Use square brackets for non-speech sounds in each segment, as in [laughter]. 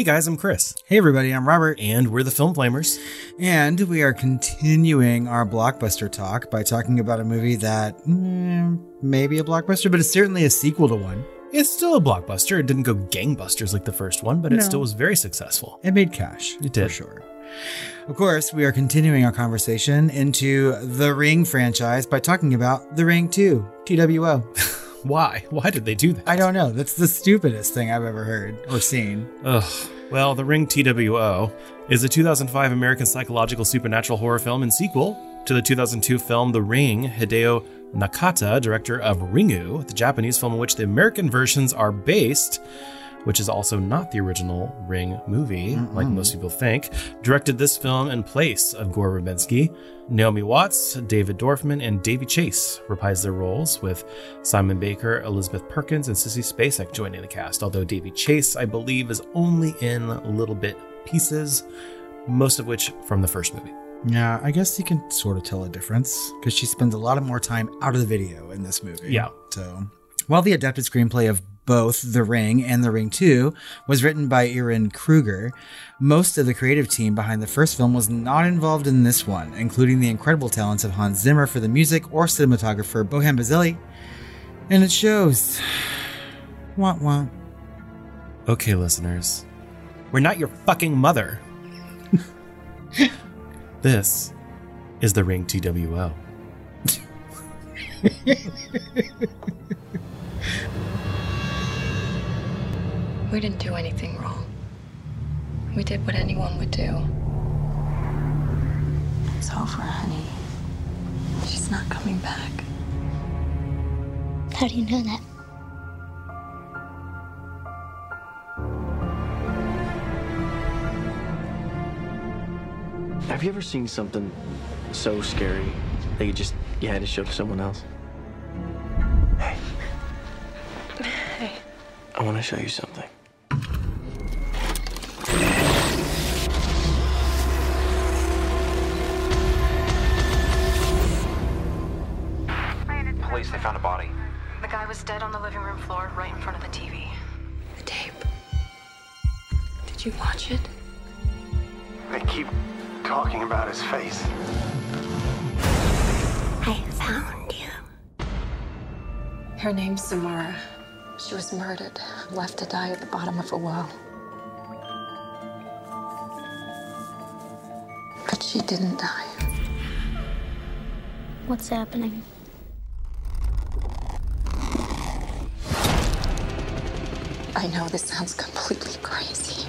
Hey guys, I'm Chris, Hey everybody, I'm Robert, and we're the Film Flamers. and we are continuing our blockbuster talk by talking about a movie that mm, may be a blockbuster, but it's certainly a sequel to one. It's still a blockbuster. It didn't go gangbusters like the first one, but it still was very successful. It made cash. It did. For sure. Of course, we are continuing our conversation into the Ring franchise by talking about The Ring 2, TWO. [laughs] Why? Why did they do that? I don't know. That's the stupidest thing I've ever heard or seen. Ugh. Well, The Ring TWO is a 2005 American psychological supernatural horror film and sequel to the 2002 film The Ring. Hideo Nakata, director of Ringu, the Japanese film in which the American versions are based, which is also not the original Ring movie, like most people think, directed this film in place of Gore Verbinski. Naomi Watts, David Dorfman, and Daveigh Chase reprised their roles, with Simon Baker, Elizabeth Perkins, and Sissy Spacek joining the cast. Although Daveigh Chase, I believe, is only in little bit pieces, most of which from the first movie. Yeah, I guess you can sort of tell a difference because she spends a lot of more time out of the video in this movie. Yeah. So, while the adapted screenplay of both The Ring and The Ring 2 was written by Ehren Kruger, most of the creative team behind the first film was not involved in this one, including the incredible talents of Hans Zimmer for the music or cinematographer Bojan Bazelli. And it shows. [sighs] Wah wah. Okay, listeners, we're not your fucking mother. [laughs] this is the Ring TWO. [laughs] We didn't do anything wrong. We did what anyone would do. It's over, honey. She's not coming back. How do you know that? Have you ever seen something so scary that you just you had to show to someone else? Hey. Hey. I want to show you something. At the bottom of a while. But she didn't die. What's happening? I know this sounds completely crazy.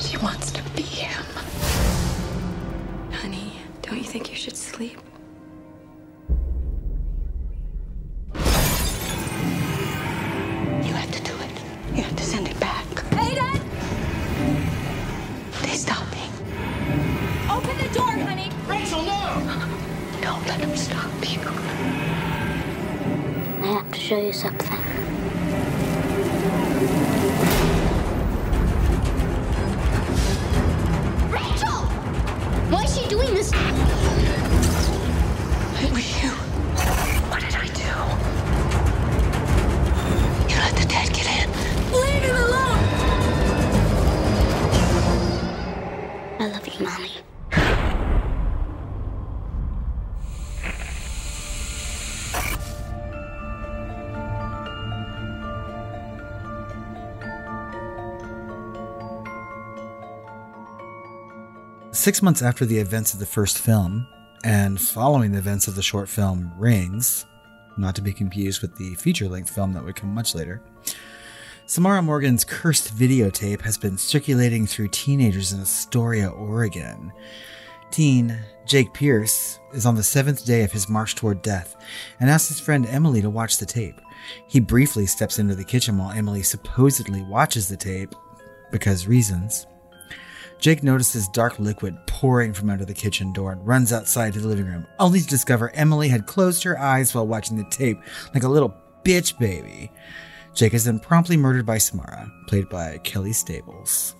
She wants to be him. Honey, don't you think you should sleep? Show you something. Six months after the events of the first film, and following the events of the short film Rings, not to be confused with the feature length film that would come much later, Samara Morgan's cursed videotape has been circulating through teenagers in Astoria, Oregon. Teen Jake Pierce is on the seventh day of his march toward death and asks his friend Emily to watch the tape. He briefly steps into the kitchen while Emily supposedly watches the tape because reasons. Jake notices dark liquid pouring from under the kitchen door and runs outside to the living room, only to discover Emily had closed her eyes while watching the tape like a little bitch baby. Jake is then promptly murdered by Samara, played by Kelly Stables.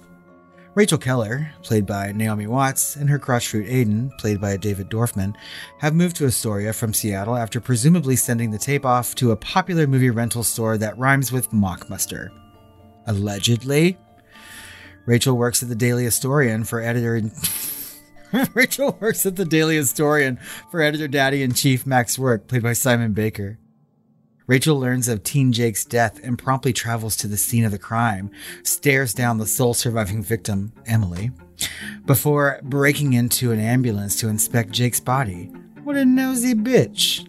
Rachel Keller, played by Naomi Watts, and her crotchfruit Aiden, played by David Dorfman, have moved to Astoria from Seattle after presumably sending the tape off to a popular movie rental store that rhymes with Mockbuster. Allegedly. Rachel works at the Daily Astorian for editor. [laughs] Rachel works at the Daily Astorian for editor daddy in chief Max Rourke, played by Simon Baker. Rachel learns of Teen Jake's death and promptly travels to the scene of the crime, stares down the sole surviving victim, Emily, before breaking into an ambulance to inspect Jake's body. What a nosy bitch.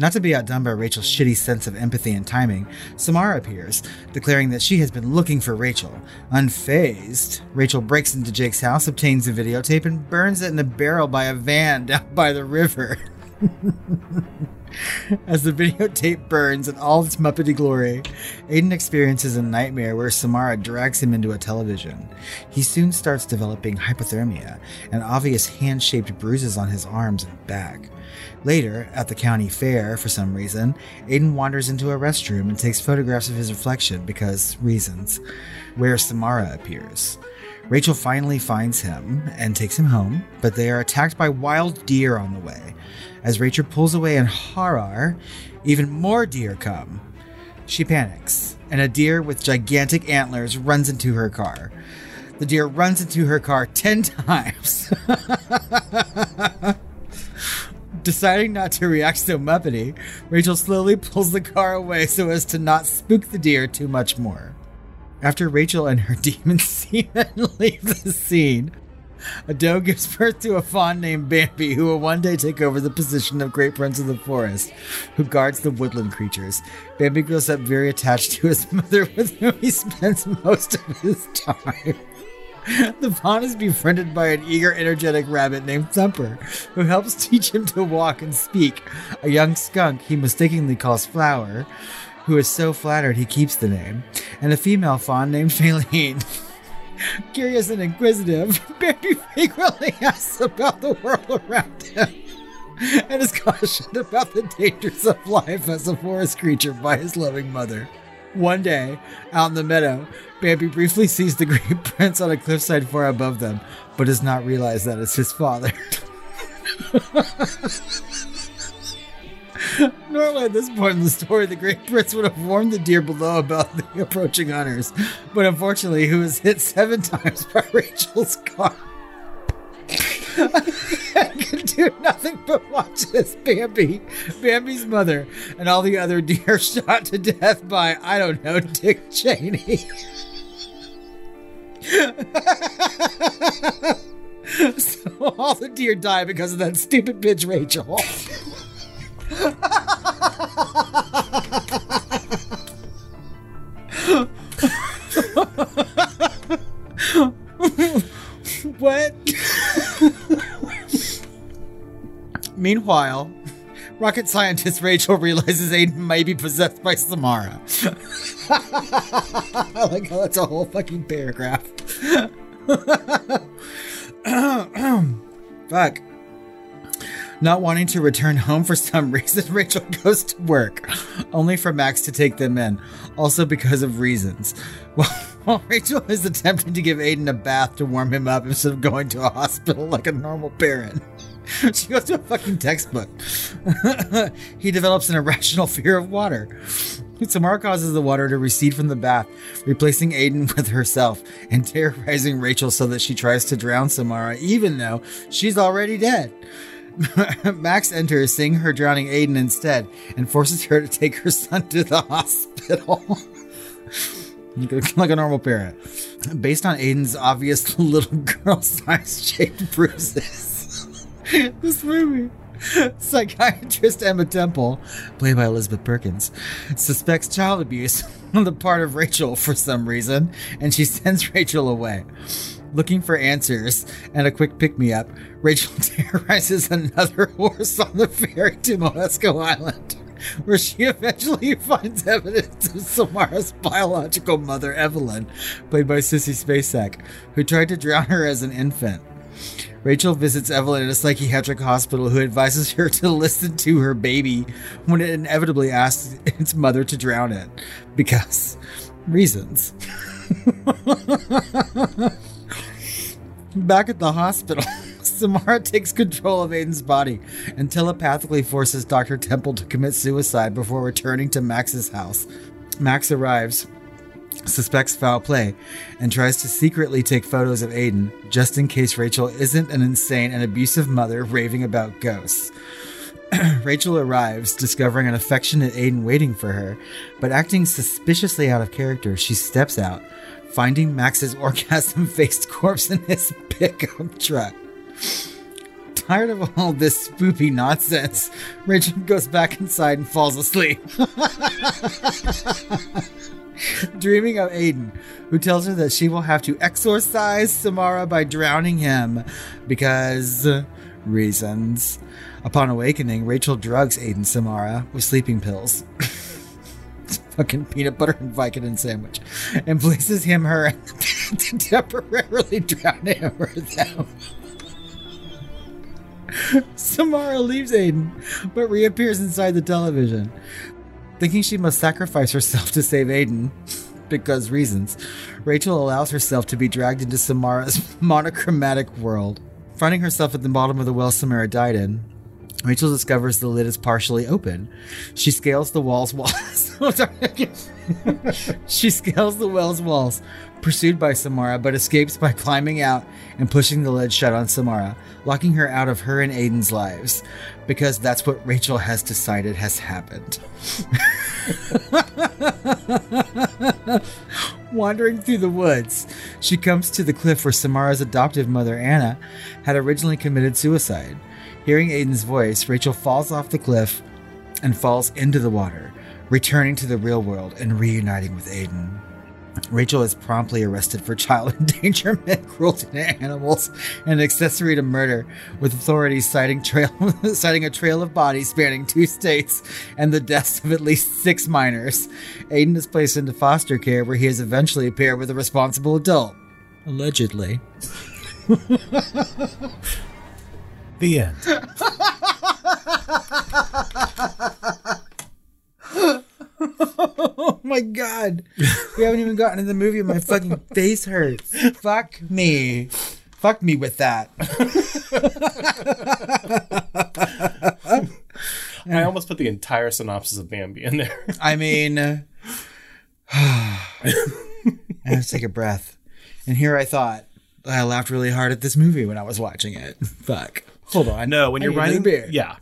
Not to be outdone by Rachel's shitty sense of empathy and timing, Samara appears, declaring that she has been looking for Rachel. Unfazed, Rachel breaks into Jake's house, obtains a videotape, and burns it in a barrel by a van down by the river. [laughs] As the videotape burns in all its Muppety glory, Aiden experiences a nightmare where Samara drags him into a television. He soon starts developing hypothermia and obvious hand shaped bruises on his arms and back. Later, at the county fair, for some reason, Aiden wanders into a restroom and takes photographs of his reflection because reasons, where Samara appears. Rachel finally finds him and takes him home, but they are attacked by wild deer on the way. As Rachel pulls away in horror, even more deer come. She panics, and a deer with gigantic antlers runs into her car. The deer runs into her car 10 [laughs] times. [laughs] Deciding not to react so muppety, Rachel slowly pulls the car away so as to not spook the deer too much more. After Rachel and her [laughs] demon seamen leave the scene, a doe gives birth to a fawn named Bambi, who will one day take over the position of Great Prince of the Forest, who guards the woodland creatures. Bambi grows up very attached to his [laughs] mother, with whom he spends most of his time. The fawn is befriended by an eager, energetic rabbit named Thumper, who helps teach him to walk and speak. A young skunk he mistakenly calls Flower, who is so flattered he keeps the name, and a female fawn named Faline. [laughs] [laughs] Curious and inquisitive, [laughs] Bambi frequently asks about the world around him [laughs] and is cautioned about the dangers of life as a forest creature by his loving mother. One day, out in the meadow, Bambi briefly sees the great prince on a cliffside far above them, but does not realize that it's his father. [laughs] Normally, at this point in the story, the Great Prince would have warned the deer below about the [laughs] approaching hunters, but unfortunately, he was hit seven [laughs] times by Rachel's car. I could do nothing but watch this Bambi, Bambi's mother, and all the other deer shot to death by, I don't know, Dick Cheney. so all the deer die because of that stupid bitch Rachel. What? Meanwhile, rocket scientist Rachel realizes Aiden might be possessed by Samara. [laughs] Like how that's a whole fucking paragraph. [clears throat] Fuck. Not wanting to return home for some [laughs] reason, Rachel goes to work, only for Max to take them in, also because of reasons. [laughs] While, while Rachel is attempting to give Aiden a bath to warm him up instead of going to a hospital like a normal parent. [laughs] She goes to a fucking textbook. he develops an irrational fear of water. Samara causes the water to recede from the bath, replacing Aiden with herself and terrorizing Rachel so that she tries to drown Samara, even though she's already dead. [laughs] Max enters, seeing her drowning Aiden instead, and forces her to take her son to the hospital. [laughs] like a normal parent. Based on Aiden's obvious [laughs] little girl size shaped bruises. this movie. Psychiatrist Emma Temple, played by Elizabeth Perkins, suspects child abuse on the part of Rachel for some reason, and she sends Rachel away. Looking for answers and a quick pick me up, Rachel [laughs] terrorizes another [laughs] horse on the ferry to Moesko Island, where she eventually [laughs] finds evidence of Samara's biological mother, Evelyn, played by Sissy Spacek, who tried to drown her as an infant. Rachel visits Evelyn at a psychiatric hospital who advises her to listen to her baby when it inevitably asks its mother to drown it. Because reasons. Back at the hospital, [laughs] Samara takes control of Aiden's body and telepathically forces Dr. Temple to commit suicide before returning to Max's house. Max arrives suspects foul play and tries to secretly take photos of Aiden just in case Rachel isn't an insane and abusive mother raving about ghosts. [clears throat] Rachel arrives, discovering an affectionate Aiden waiting for her, but acting suspiciously out of character, she steps out, finding Max's orgasm faced corpse in his pickup truck. Tired of all this spoopy nonsense, Rachel goes back inside and falls asleep. [laughs] Dreaming of Aiden, who tells her that she will have to exorcise Samara by drowning him because reasons. Upon awakening, Rachel drugs Aiden Samara with sleeping pills. [laughs] fucking peanut butter and Vicodin sandwich, and places him her to [laughs] temporarily drown him or them. Samara leaves Aiden, but reappears inside the television. Thinking she must sacrifice herself to save Aiden, because reasons, Rachel allows herself to be dragged into Samara's [laughs] monochromatic world. Finding herself at the bottom of the well Samara died in, Rachel discovers the lid is partially open. She scales the wall's walls. [laughs] Oh, [laughs] she scales the well's walls, pursued by Samara, but escapes by climbing out and pushing the lid shut on Samara, locking her out of her and Aiden's lives, because that's what Rachel has decided has happened. [laughs] Wandering through the woods, she comes to the cliff where Samara's adoptive mother, Anna, had originally committed suicide. Hearing Aiden's voice, Rachel falls off the cliff and falls into the water, returning to the real world and reuniting with Aiden. Rachel is promptly arrested for child [laughs] endangerment, cruelty to animals, and accessory to murder, with authorities citing trail [laughs] citing a trail of bodies spanning two states and the deaths of at least six minors. Aiden is placed into foster care, where he is eventually paired with a responsible adult, allegedly. [laughs] The end. [laughs] Oh my god. We haven't even gotten to the movie and my fucking face hurts. Fuck me. Fuck me with that. I almost put the entire synopsis of Bambi in there. I mean, [laughs] I have to take a breath. And here I thought, I laughed really hard at this movie when I was watching it. Fuck. Hold on. No, when I you're writing, beer. yeah.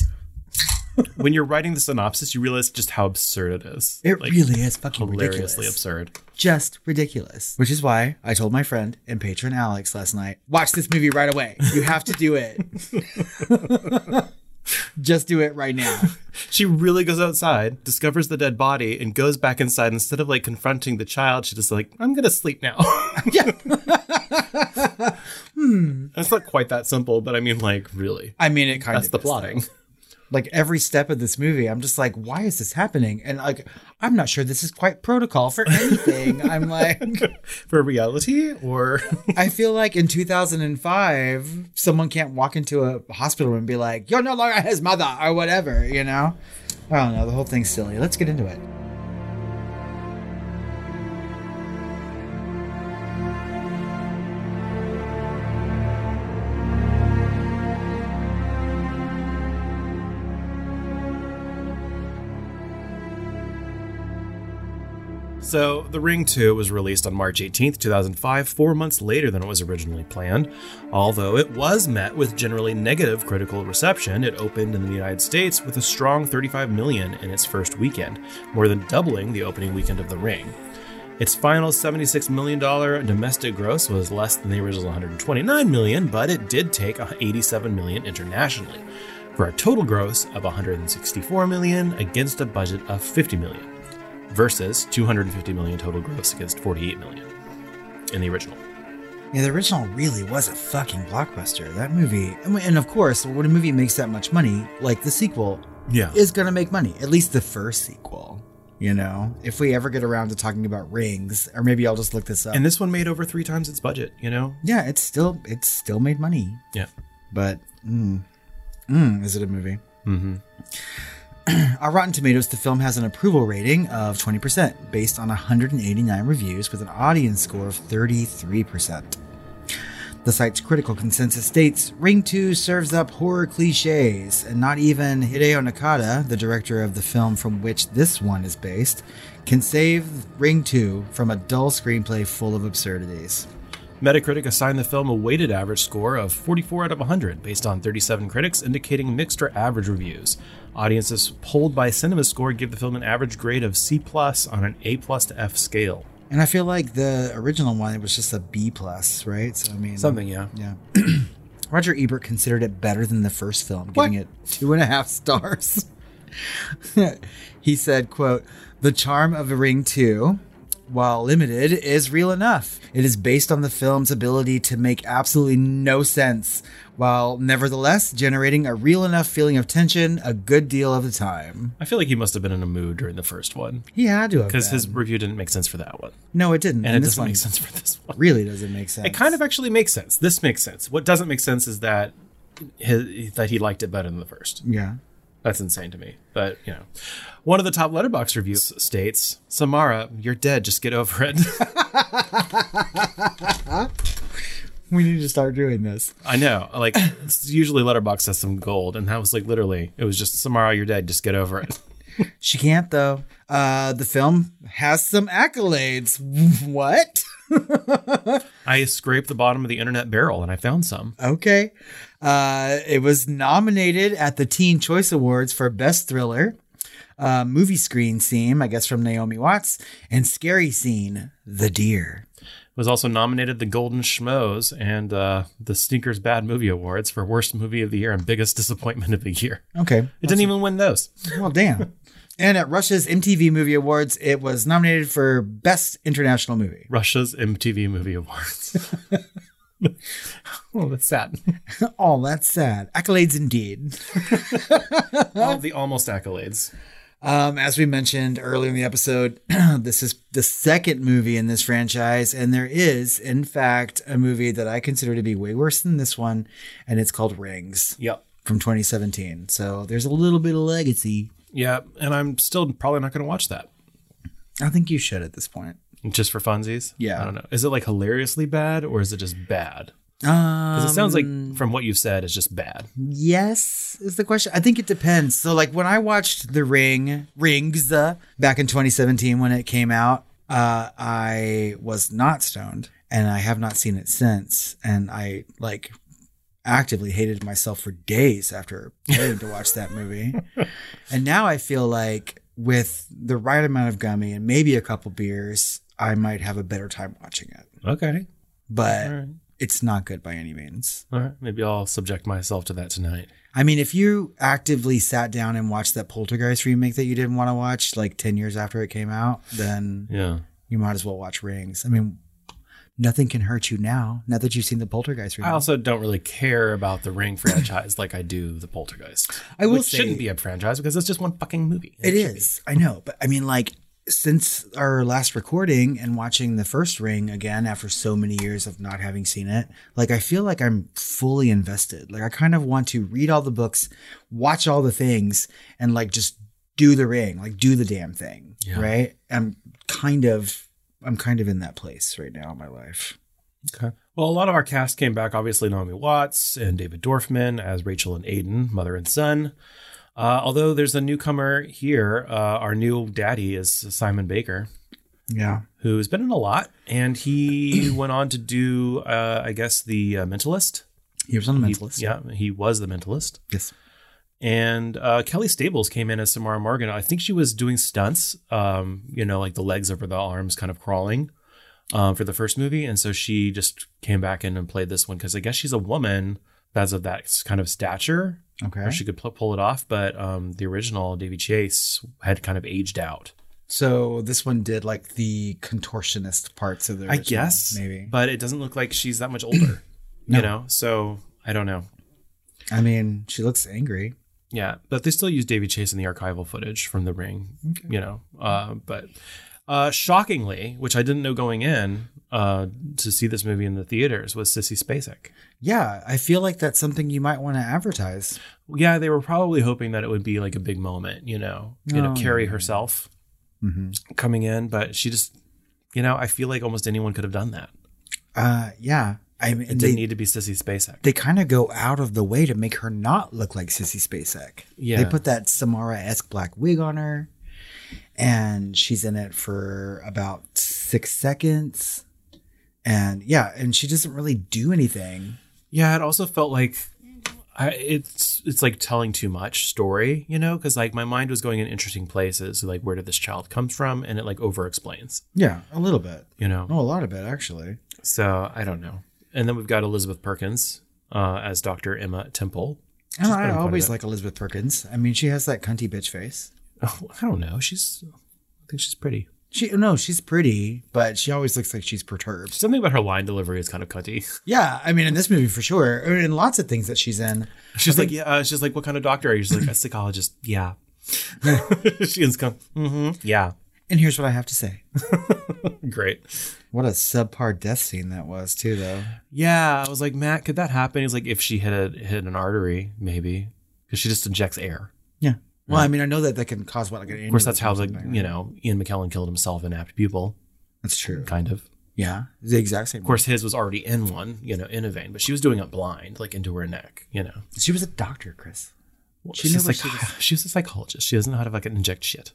when you're writing the synopsis, you realize just how absurd it is. It Like, really is fucking hilariously ridiculous. absurd. Just ridiculous. Which is why I told my friend and patron Alex last night, watch this movie right away. You have to do it. [laughs] [laughs] Just do it right now. [laughs] She really goes outside, discovers the dead body, and goes back inside. Instead of like confronting the child, she just like, I'm gonna sleep now. [laughs] Yeah. Hmm. It's not quite that simple, but I mean, like, really. I mean, it kind That's of That's the plotting. though. Like every step of this movie, I'm just like, why is this happening? And like, I'm not sure this is quite protocol for [laughs] anything. I'm like, [laughs] For reality, or I feel like in 2005, someone can't walk into a hospital and be like, you're no longer his mother or whatever, you know? I don't know. The whole thing's silly. Let's get into it. So, The Ring 2 was released on March 18th, 2005, four months later than it was originally planned. Although it was met with generally negative critical reception, it opened in the United States with a strong 35 million in its first weekend, more than doubling the opening weekend of The Ring. Its final $76 million domestic gross was less than the original 129 million, but it did take 87 million internationally, for a total gross of 164 million against a budget of 50 million versus 250 million total gross against 48 million in the original. Yeah, the original really was a fucking blockbuster. That movie, and and of course, when a movie makes that much money, like the sequel, Yeah. is gonna make money. At least the first sequel. You know, if we ever get around to talking about rings, or maybe I'll just look this up. And this one made over three times its budget, you know? yeah, it's still it's still made money. Yeah. But mm, mm, is it a movie? Mm-hmm. On [clears throat] uh, Rotten Tomatoes, the film has an approval rating of 20% based on 189 reviews with an audience score of 33%. The site's critical consensus states Ring 2 serves up horror cliches, and not even Hideo Nakata, the director of the film from which this one is based, can save Ring 2 from a dull screenplay full of absurdities. Metacritic assigned the film a weighted average score of 44 out of 100, based on 37 critics, indicating mixed or average reviews. Audiences polled by CinemaScore give the film an average grade of C plus on an A plus to F scale. And I feel like the original one it was just a B plus, right? So I mean, Something, yeah. yeah. [clears throat] Roger Ebert considered it better than the first film, What? giving it two and a half stars. [laughs] he said, "quote The charm of The Ring Two, while limited, is real enough. It is based on the film's ability to make absolutely no sense, while nevertheless generating a real enough feeling of tension a good deal of the time. I feel like he must have been in a mood during the first one He had to have because his review didn't make sense for that one, no, it didn't, and it this doesn't make sense for this one. Really doesn't make sense. It kind of actually makes sense. This makes sense. What doesn't make sense is that his, that he liked it better than the first. yeah. That's insane to me. But, you know, one of the top Letterboxd reviews states, Samara, you're dead. Just get over it. [laughs] We need to start doing this. I know. Like, usually Letterboxd has some gold. And that was like literally, it was just, Samara, you're dead. Just get over it. [laughs] She can't though. Uh, the film has some accolades. [laughs] what? [laughs] I scraped the bottom of the internet barrel and I found some. Okay. Uh, it was nominated at the Teen Choice Awards for Best Thriller, uh, Movie Screen Scene, I guess from Naomi Watts, and Scary Scene, The Deer. It was also nominated the Golden Schmoes and uh, the Stinkers Bad Movie Awards for Worst Movie of the Year and Biggest Disappointment of the Year. Okay. It didn't even win those. Well, damn. And at Russia's MTV Movie Awards, it was nominated for Best International Movie. Russia's MTV Movie Awards. [laughs] oh, that's sad. [laughs] oh, that's sad. Accolades indeed. [laughs] All of the almost accolades. Um, as we mentioned earlier in the episode, [clears throat] this is the second movie in this franchise, and there is, in fact, a movie that I consider to be way worse than this one, and it's called Rings Yep. from 2017. So there's a little bit of legacy. Yeah, and I'm still probably not going to watch that I think you should at this point. just for funsies. Yeah. I don't know. Is it like hilariously bad or is it just bad? Um, Because it sounds like from what you've said, it's just bad. yes is the question. I think it depends. So, like when I watched The Ring, Rings, uh, back in 2017 when it came out, uh, I was not stoned, and I have not seen it since. And I like actively hated myself for days after getting to watch that movie. [laughs] And now I feel like with the right amount of gummy and maybe a couple beers, I might have a better time watching it. Okay. But All right. it's not good by any means. All right. Maybe I'll subject myself to that tonight. I mean, if you actively sat down and watched that Poltergeist remake that you didn't want to watch like 10 years after it came out, then Yeah. you might as well watch Rings. I mean, nothing can hurt you now, now that you've seen the Poltergeist remake. I also don't really care about the Ring franchise like I do the Poltergeist. I will which say- shouldn't be a franchise because it's just one fucking movie. It be. is. I know. But I mean, like, since our last recording and watching the first Ring again after so many years of not having seen it, like, I feel like I'm fully invested. Like, I kind of want to read all the books, watch all the things, and like just do the ring, like, do the damn thing. Yeah. Right. I'm kind of, I'm kind of in that place right now in my life. Okay. Well, a lot of our cast came back. Obviously, Naomi Watts and David Dorfman as Rachel and Aiden, mother and son. Uh, although there's a newcomer here, uh, our new daddy is Simon Baker, Yeah. who's been in a lot, and he [clears throat] went on to do, uh, I guess, the uh, Mentalist. He was on the He- mentalist. yeah, he was the Mentalist. Yes. And uh, Kelly Stables came in as Samara Morgan. I think she was doing stunts, um, you know, like the legs over the arms kind of crawling um, for the first movie. And so she just came back in and played this one because I guess she's a woman that's of that kind of stature Okay. where she could pl- pull it off. But um, the original, Daveigh Chase, had kind of aged out. So this one did like the contortionist parts of the I guess. maybe. But it doesn't look like she's that much older, [clears throat] No. you know? So I don't know. I mean, she looks angry. Yeah, but they still use Daveigh Chase in the archival footage from The Ring, you know. Uh, but uh, shockingly, which I didn't know going in uh, to see this movie in the theaters, was Sissy Spacek. Yeah, I feel like that's something you might want to advertise. Yeah, they were probably hoping that it would be like a big moment, you know, you know, Oh. Carrie herself Mm-hmm. coming in, but she just, you know, I feel like almost anyone could have done that. Uh, yeah, I mean, It didn't they, need to be Sissy Spacek. they kind of go out of the way to make her not look like Sissy Spacek. Yeah. They put that Samara esque black wig on her, and she's in it for about six seconds. And yeah, and she doesn't really do anything. Yeah, it also felt like I, it's it's like telling too much story, you know, because like my mind was going in interesting places, like where did this child come from, and it like over explains, Yeah, a little bit. you know. Oh, a lot of it actually. So I don't know. And then we've got Elizabeth Perkins uh, as Dr. Emma Temple. She's I been in quite a always like Elizabeth Perkins. I mean, she has that cunty bitch face. Oh, I don't know. She's I think she's pretty. She no, she's pretty, but she always looks like she's perturbed. Something about her line delivery is kind of cutty. [laughs] Yeah, I mean, in this movie for sure, or in lots of things that she's in. She's like, yeah. Uh, she's like, what kind of doctor are you? She's like, a psychologist. [laughs] Yeah. [laughs] She's come. Mm-hmm. Yeah. And here's what I have to say: Great. what a subpar death scene that was, too. Though Yeah, I was like, Matt, could that happen? He's like, if she hit a hit an artery, maybe because she just injects air. yeah. Well, I mean, I know that that can cause what like an Of course, that's how like something, you know Ian McKellen killed himself in apt pupil, That's true. kind of. Yeah, the exact same. Of course, his was already in one, you know, in a vein, but she was doing it blind, like into her neck, you know. she was a doctor, Chris. She She's psych- she was- [sighs] she was a psychologist. She doesn't know how to fucking inject shit.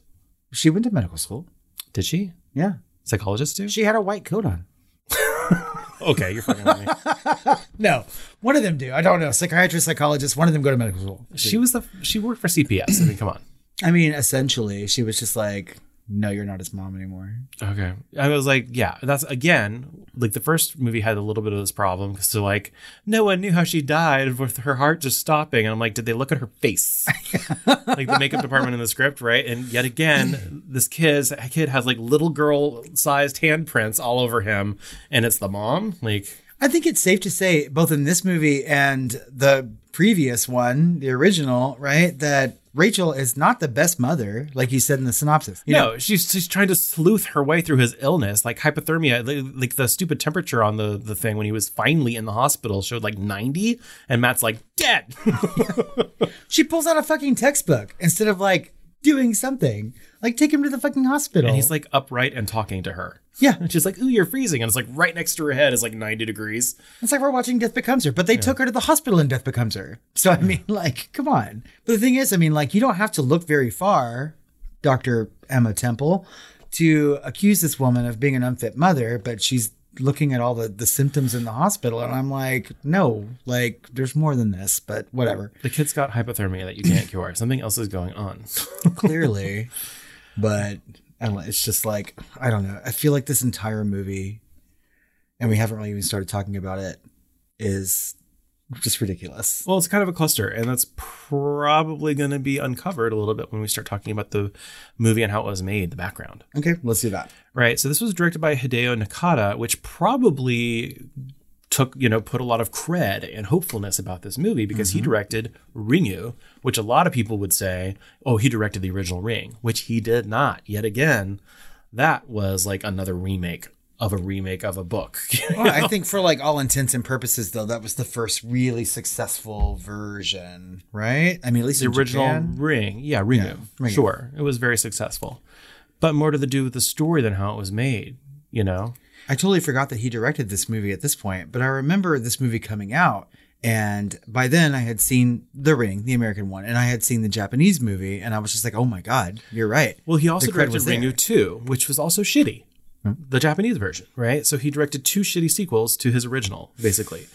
She went to medical school. Did she? Yeah, Psychologist too? she had a white coat on. [laughs] okay, you're fucking with me. [laughs] No, one of them do. I don't know. Psychiatrist, psychologist. One of them go to medical school. She was the she worked for CPS. I mean, come on. I mean, essentially, she was just like, "No, you're not his mom anymore." Okay. I was like, yeah, that's again, like the first movie had a little bit of this problem So, like, no one knew how she died with her heart just stopping. And I'm like, did they look at her face? [laughs] like the makeup department in the script, right? And yet again, this kid's kid has like little girl sized handprints all over him, and it's the mom. Like, I think it's safe to say, both in this movie and the previous one, the original, right, that Rachel is not the best mother, like you said in the synopsis. You know, no, she's she's trying to sleuth her way through his illness, like hypothermia, like, the stupid temperature on the the thing when he was finally in the hospital showed like 90, and Matt's like dead. [laughs] she pulls out a fucking textbook instead of like doing something. Like take him to the fucking hospital. And he's like upright and talking to her. Yeah. And she's like, Ooh, you're freezing. And it's like right next to her head is like 90 degrees. It's like we're watching Death Becomes Her, but they took her to the hospital and Death Becomes Her. So I mean, like, come on. But the thing is, I mean, like, you don't have to look very far, Dr. Emma Temple, to accuse this woman of being an unfit mother, but she's looking at all the, the symptoms in the hospital, and I'm like, no, like, there's more than this, but whatever. The kid's got hypothermia that you can't cure. Something else is going on. [laughs] Clearly. but it's just like, I don't know. I feel like this entire movie, and we haven't really even started talking about it, is just ridiculous. Well, it's kind of a cluster, and that's probably going to be uncovered a little bit when we start talking about the movie and how it was made, the background. Okay, let's do that. Right. So this was directed by Hideo Nakata, which probably took, you know, put a lot of cred and hopefulness about this movie because he mm-hmm. directed Ringu, which a lot of people would say, oh, he directed the original Ring, which he did not. Yet again, that was like another remake of a remake of a book. [laughs] Well, I think for like all intents and purposes, though, that was the first really successful version, right? I mean, at least the in original Japan. Ring. Yeah, Ringu. Ringu. Sure. It was very successful. But more to the do with the story than how it was made, you know? I totally forgot that he directed this movie at this point, but I remember this movie coming out. And by then I had seen The Ring, the American one, and I had seen the Japanese movie, and I was just like, oh my God, you're right. Well, he also directed. Ringu 2, which was also shitty. The Japanese version, right? So he directed two shitty sequels to his original, basically.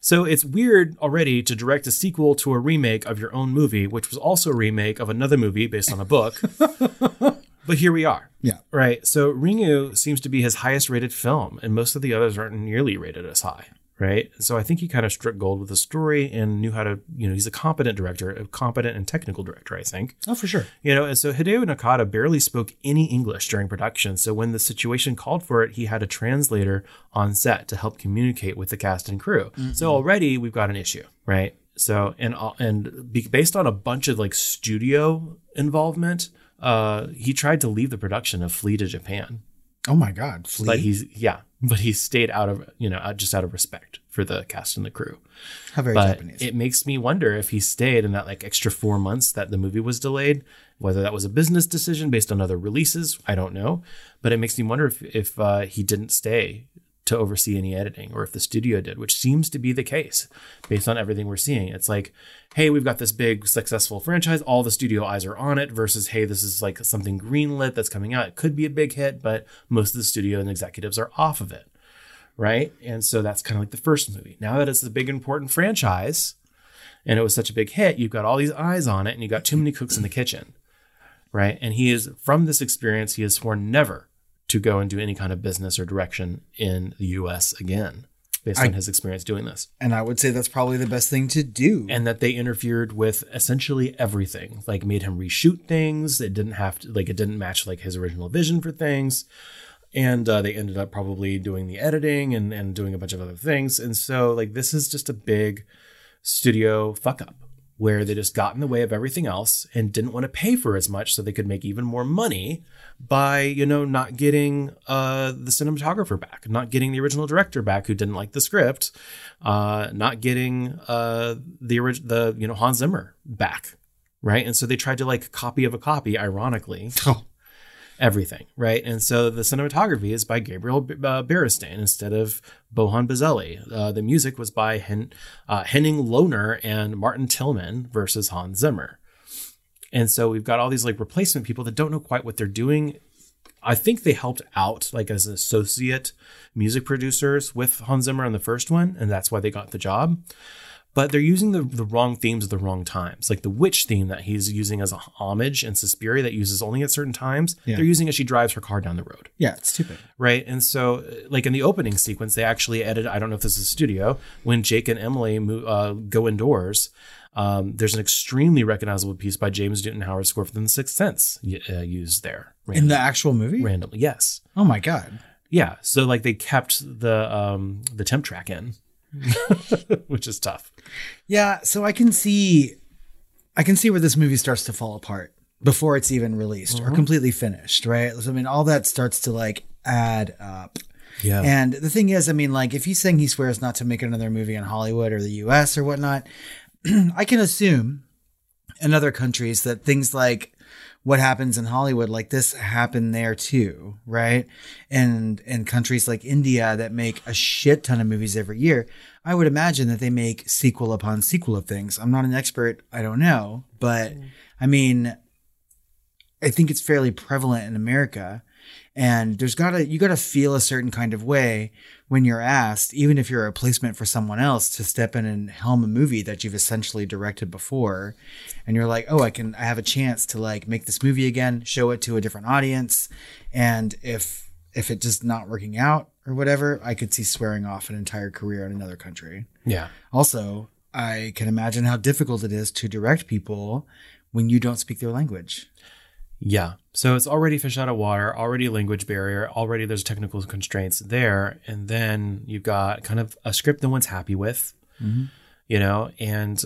So it's weird already to direct a sequel to a remake of your own movie, which was also a remake of another movie based on a book. [laughs] but here we are. Yeah. Right. So Ringu seems to be his highest rated film, and most of the others aren't nearly rated as high. Right. So I think he kind of struck gold with the story and knew how to, you know, he's a competent director, a competent and technical director, I think. Oh, for sure. You know, and so Hideo Nakata barely spoke any English during production. So when the situation called for it, he had a translator on set to help communicate with the cast and crew. So already we've got an issue, right? So and uh, and be, based on a bunch of like studio involvement, uh, he tried to leave the production of Flee to Japan, Oh my God. Flea? but he's yeah, but he stayed out of you know just out of respect for the cast and the crew. How very But Japanese. it makes me wonder if he stayed in that like extra four months that the movie was delayed, whether that was a business decision based on other releases. I don't know, but it makes me wonder if if uh, he didn't stay to oversee any editing or if the studio did, which seems to be the case based on everything we're seeing. It's like, hey, we've got this big successful franchise, all the studio eyes are on it versus hey, this is like something greenlit that's coming out. It could be a big hit, but most of the studio and executives are off of it. Right. And so that's kind of like the first movie. Now that it's a big important franchise and it was such a big hit, you've got all these eyes on it and you got too many cooks in the kitchen. Right. And he is from this experience, he has sworn never to go and do any kind of business or direction in the US again, based I- on his experience doing this. And I would say that's probably the best thing to do. And that they interfered with essentially everything, like made him reshoot things. It didn't have to, like, it didn't match like his original vision for things. And uh, they ended up probably doing the editing and, and doing a bunch of other things. And so, like, this is just a big studio fuck up where they just got in the way of everything else and didn't want to pay for as much so they could make even more money by you know not getting uh the cinematographer back not getting the original director back who didn't like the script uh not getting uh the orig- the you know Hans Zimmer back right? And so they tried to like copy of a copy ironically everything, right? And so the cinematography is by Gabriel uh, Beristain instead of Bojan Bazelli. Uh, the music was by Hen- uh, Henning Lohner and Martin Tillman versus Hans Zimmer. And so we've got all these like replacement people that don't know quite what they're doing. I think they helped out like as associate music producers with Hans Zimmer on the first one, and that's why they got the job but they're using the, the wrong themes at the wrong times. Like the witch theme that he's using as a homage and Suspiria that uses only at certain times, Yeah. they're using as she drives her car down the road. yeah, it's stupid. Right. And so, uh, like in the opening sequence, they actually edited, I don't know if this is studio, when Jake and Emily mo- uh, go indoors. Um, there's an extremely recognizable piece by James Newton Howard's score from The Sixth Sense uh, used there. In the actual movie? randomly. Yes. Oh my god. Yeah. So like they kept the um, the temp track in, [laughs] which is tough. Yeah, so I can see I can see where this movie starts to fall apart before it's even released or mm-hmm. completely finished, right? So I mean all that starts to like add up. Yeah. And the thing is, I mean, like if he's saying he swears not to make another movie in Hollywood or the US or whatnot, [clears throat] I can assume in other countries that things like what happens in Hollywood like this happened there too, right? And in countries like India that make a shit ton of movies every year, I would imagine that they make sequel upon sequel of things. I'm not an expert, I don't know, but I mean I think it's fairly prevalent in America. And there's gotta you gotta feel a certain kind of way when you're asked, even if you're a replacement for someone else, to step in and helm a movie that you've essentially directed before. And you're like, oh, I can I have a chance to like make this movie again, show it to a different audience. And if if it's just not working out or whatever, I could see swearing off an entire career in another country. Yeah. Also, I can imagine how difficult it is to direct people when you don't speak their language. Yeah. So it's already fish out of water, already language barrier, already there's technical constraints there. And then you've got kind of a script no one's happy with, mm-hmm. you know, and,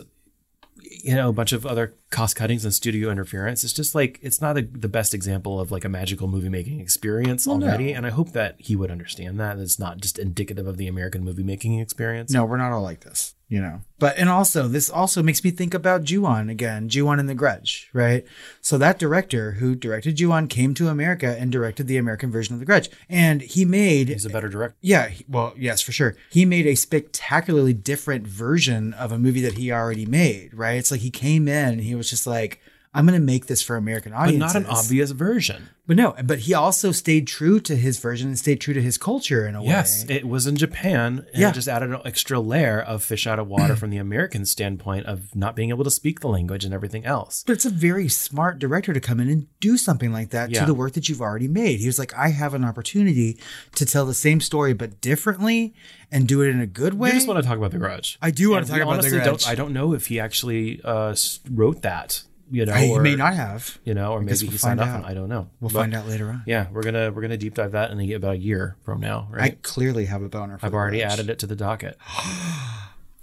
you know, a bunch of other cost cuttings and studio interference. It's just like, it's not a, the best example of like a magical movie making experience Well, no. already. And I hope that he would understand that. It's not just indicative of the American movie making experience. No, we're not all like this, you know. But and also this also makes me think about Ju-on again, Ju-on and the Grudge, right? So that director who directed Ju-on came to America and directed the American version of the Grudge, and he made He's a better director. yeah, he- well, yes, for sure. He made a spectacularly different version of a movie that he already made, right? It's like he came in and he was just like, I'm going to make this for American audiences. But not an obvious version. But no, but he also stayed true to his version and stayed true to his culture in a Yes, way. it was in Japan, and Yeah. it just added an extra layer of fish out of water from the American standpoint of not being able to speak the language and everything else. But it's a very smart director to come in and do something like that Yeah. to the work that you've already made. He was like, I have an opportunity to tell the same story but differently and do it in a good way. I just want to talk about the Grudge. I do want And to talk about the Grudge. Don't, I don't know if he actually uh, wrote that. You know, I- he or, may not have. You know, or maybe he we'll signed find off out. on. I don't know. We'll But, find out later on. Yeah, we're gonna we're gonna deep dive that in about a year from now, I clearly have a boner for I've already added it to the docket. [gasps]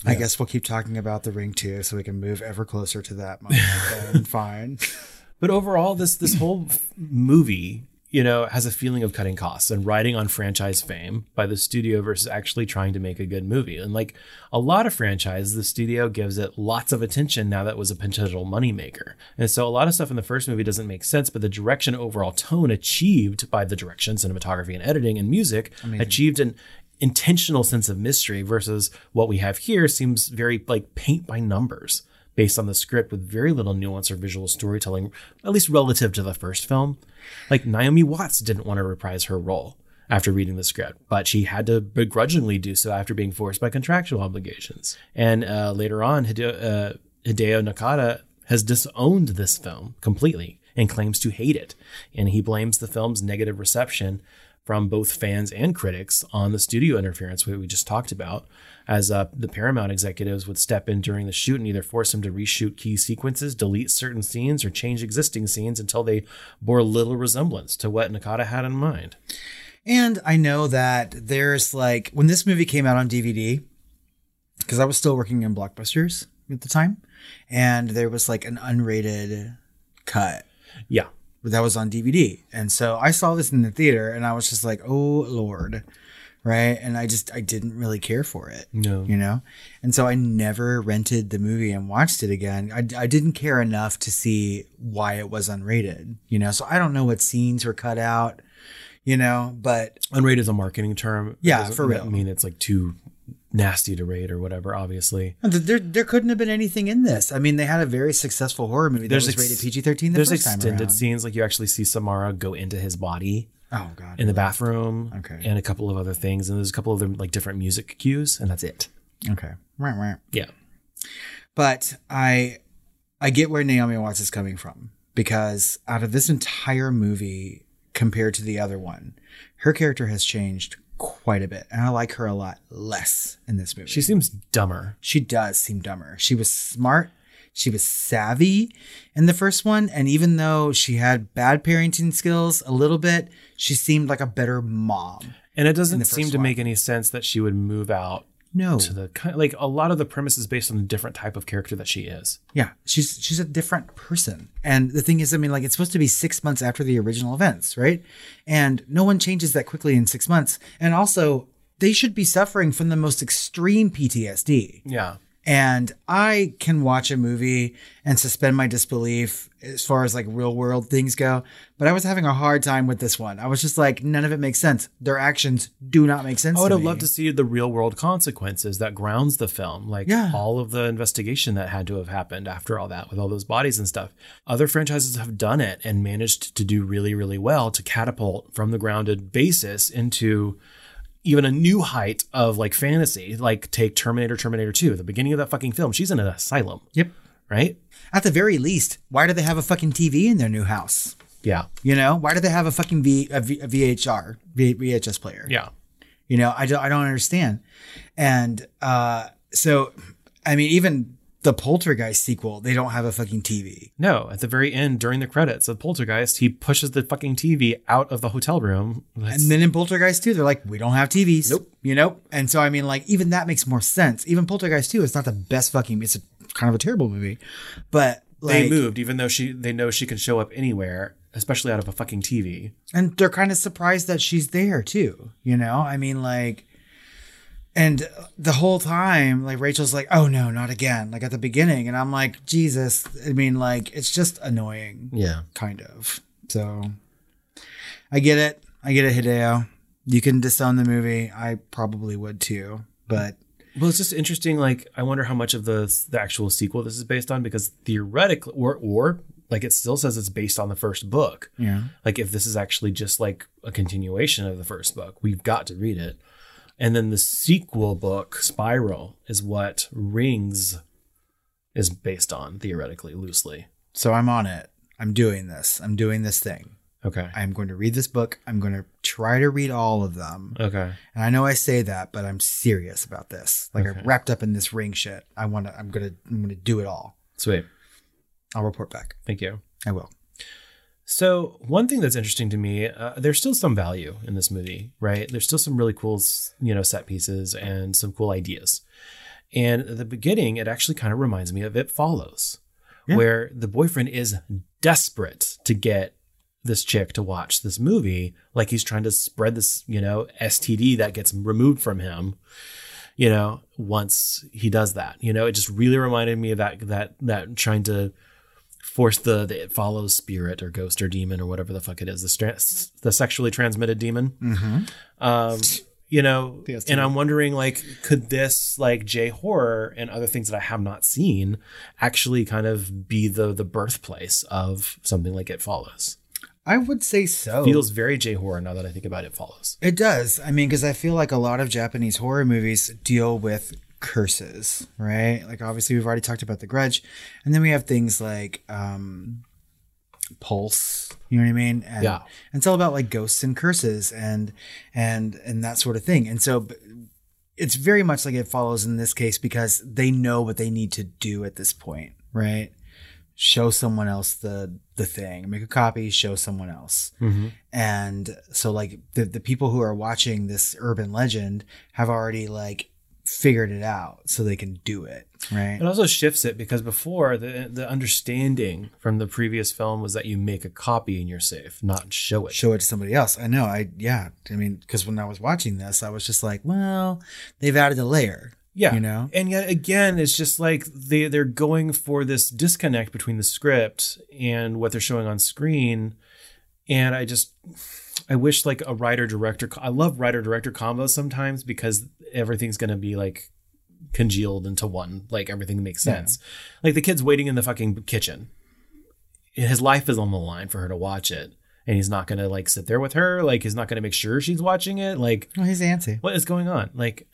I guess we'll keep talking about the ring too, so we can move ever closer to that moment. [laughs] fine. But overall, this this whole movie, you know, has a feeling of cutting costs and riding on franchise fame by the studio versus actually trying to make a good movie. And like a lot of franchises, the studio gives it lots of attention now that it was a potential moneymaker. And so a lot of stuff in the first movie doesn't make sense, but the direction, overall tone achieved by the direction, cinematography, and editing and music achieved an intentional sense of mystery versus what we have here seems very like paint by numbers based on the script with very little nuance or visual storytelling, at least relative to the first film. Like Naomi Watts didn't want to reprise her role after reading the script, but she had to begrudgingly do so after being forced by contractual obligations. And uh, later on, Hideo, uh, Hideo Nakata has disowned this film completely and claims to hate it. And he blames the film's negative reception from both fans and critics on the studio interference we we just talked about, as uh, the Paramount executives would step in during the shoot and either force him to reshoot key sequences, delete certain scenes, or change existing scenes until they bore little resemblance to what Nakata had in mind. And I know that there's like when this movie came out on DVD, because I was still working in Blockbusters at the time, and there was like an unrated cut Yeah. that was on DVD. And so I saw this in the theater and I was just like, oh Lord. Right. And I just, I didn't really care for it. No. You know? And so I never rented the movie and watched it again. I, I didn't care enough to see why it was unrated, you know? So I don't know what scenes were cut out, you know, but Unrated is a marketing term. Yeah, for real. I mean it's like too nasty to rate or whatever, obviously. there, there couldn't have been anything in this. I mean, they had a very successful horror movie that was ex- rated PG 13 the There's first time extended scenes, like you actually see Samara go into his body Oh, God. in the bathroom Okay. and a couple of other things. And there's a couple of them like different music cues, and that's it. Okay. Right, right. Yeah. But I I get where Naomi Watts is coming from because out of this entire movie compared to the other one, her character has changed quite a bit. And I like her a lot less in this movie. She seems dumber. she does seem dumber. She was smart, she was savvy in the first one, and even though she had bad parenting skills a little bit, she seemed like a better mom. And it doesn't seem to one. make any sense that she would move out No. to the like a lot of the premise is based on a different type of character that she is. Yeah, she's she's a different person. And the thing is, I mean, like it's supposed to be six months after the original events, right? And no one changes that quickly in six months. And also, they should be suffering from the most extreme PTSD. Yeah. And I can watch a movie and suspend my disbelief as far as like real world things go. But I was having a hard time with this one. I was just like, none of it makes sense. Their actions do not make sense. I would have loved to see the real world consequences that grounds the film, like Yeah. all of the investigation that had to have happened after all that with all those bodies and stuff. Other franchises have done it and managed to do really, really well to catapult from the grounded basis into even a new height of like fantasy. Like take Terminator, Terminator 2, the beginning of that fucking film. She's in an asylum, Yep. right? At the very least, why do they have a fucking TV in their new house? Yeah. You know, why do they have a fucking v, a, v, a VHR, v, VHS player? Yeah. You know, I don't, I don't understand. And uh, so, I mean, even the Poltergeist sequel, they don't have a fucking TV. No, at the very end, during the credits of Poltergeist, he pushes the fucking TV out of the hotel room. That's- And then in Poltergeist 2, they're like, we don't have TVs. Nope. You know? And so, I mean, like, even that makes more sense. Even Poltergeist 2 is not the best fucking, it's a, kind of a terrible movie. But, like, they moved, even though she they know she can show up anywhere, especially out of a fucking TV. and they're kind of surprised that she's there too you know i mean like and the whole time like rachel's like oh no not again like at the beginning and i'm like jesus i mean like it's just annoying Yeah. kind of so i get it i get it hideo you can disown the movie i probably would too but Well, it's just interesting. Like, I wonder how much of the the actual sequel this is based on, because theoretically, or or like it still says it's based on the first book. yeah Like, if this is actually just like a continuation of the first book, we've got to read it. And then the sequel book, Spiral, is what Rings is based on theoretically, loosely. so i'm on it i'm doing this i'm doing this thing Okay. i'm going to read this book i'm going to try to read all of them Okay. And I know I say that, but I'm serious about this. Like Okay. I'm wrapped up in this ring shit. I want to. I'm gonna. I'm gonna do it all. Sweet. I'll report back. Thank you. I will. So one thing that's interesting to me, uh, there's still some value in this movie, right? There's still some really cool, you know, set pieces and some cool ideas. And at the beginning, it actually kind of reminds me of It Follows, where the boyfriend is desperate to get this chick to watch this movie, like he's trying to spread this, you know, STD that gets removed from him. You know, once he does that, you know, it just really reminded me of that that that trying to force the, the it follows spirit or ghost or demon or whatever the fuck it is the stra- the sexually transmitted demon Mm-hmm. um you know, and. I'm wondering like, could this like J horror and other things that I have not seen actually kind of be the the birthplace of something like It Follows? I would say so. Feels very J horror now that I think about It Follows. It does. I mean, because I feel like a lot of Japanese horror movies deal with curses, right? Like, obviously, we've already talked about The Grudge. And then we have things like um, Pulse, you know what I mean? And, Yeah. And it's all about like ghosts and curses and, and, and that sort of thing. And so it's very much like it follows in this case because they know what they need to do at this point, right? Show someone else the the thing, make a copy, show someone else. And so like the the people who are watching this urban legend have already like figured it out so they can do it, right? It also shifts it because before the the understanding from the previous film was that you make a copy and you're safe, not show it. show it to somebody else. I know. I yeah. I mean, because when I was watching this, I was just like, well, they've added a layer. Yeah. you know. And yet again, it's just like they they're going for this disconnect between the script and what they're showing on screen. And I just I wish like a writer director I love writer director combos sometimes because everything's gonna be like congealed into one. Like everything makes sense. Like the kid's waiting in the fucking kitchen. His life is on the line for her to watch it. And he's not gonna like sit there with her. Like he's not gonna make sure she's watching it. Like Well, he's antsy. what is going on? Like,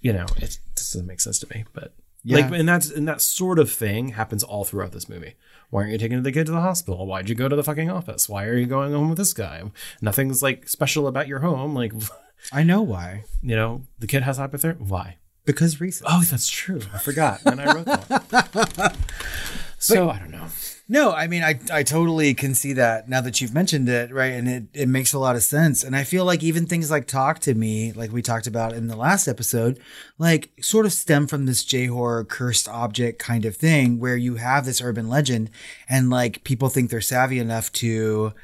you know, it just doesn't make sense to me. But Yeah. like, and that's and that sort of thing happens all throughout this movie. Why aren't you taking the kid to the hospital? Why'd you go to the fucking office? Why are you going home with this guy? Nothing's like special about your home. Like, [laughs] I know why. you know, the kid has hypothermia. Why? Because reasons. Oh, that's true. I forgot. And I wrote that. [laughs] so I don't know. No, I mean, I, I totally can see that now that you've mentioned it, right? And it, it makes a lot of sense. And I feel like even things like Talk to Me, like we talked about in the last episode, like sort of stem from this J horror cursed object kind of thing where you have this urban legend and like people think they're savvy enough to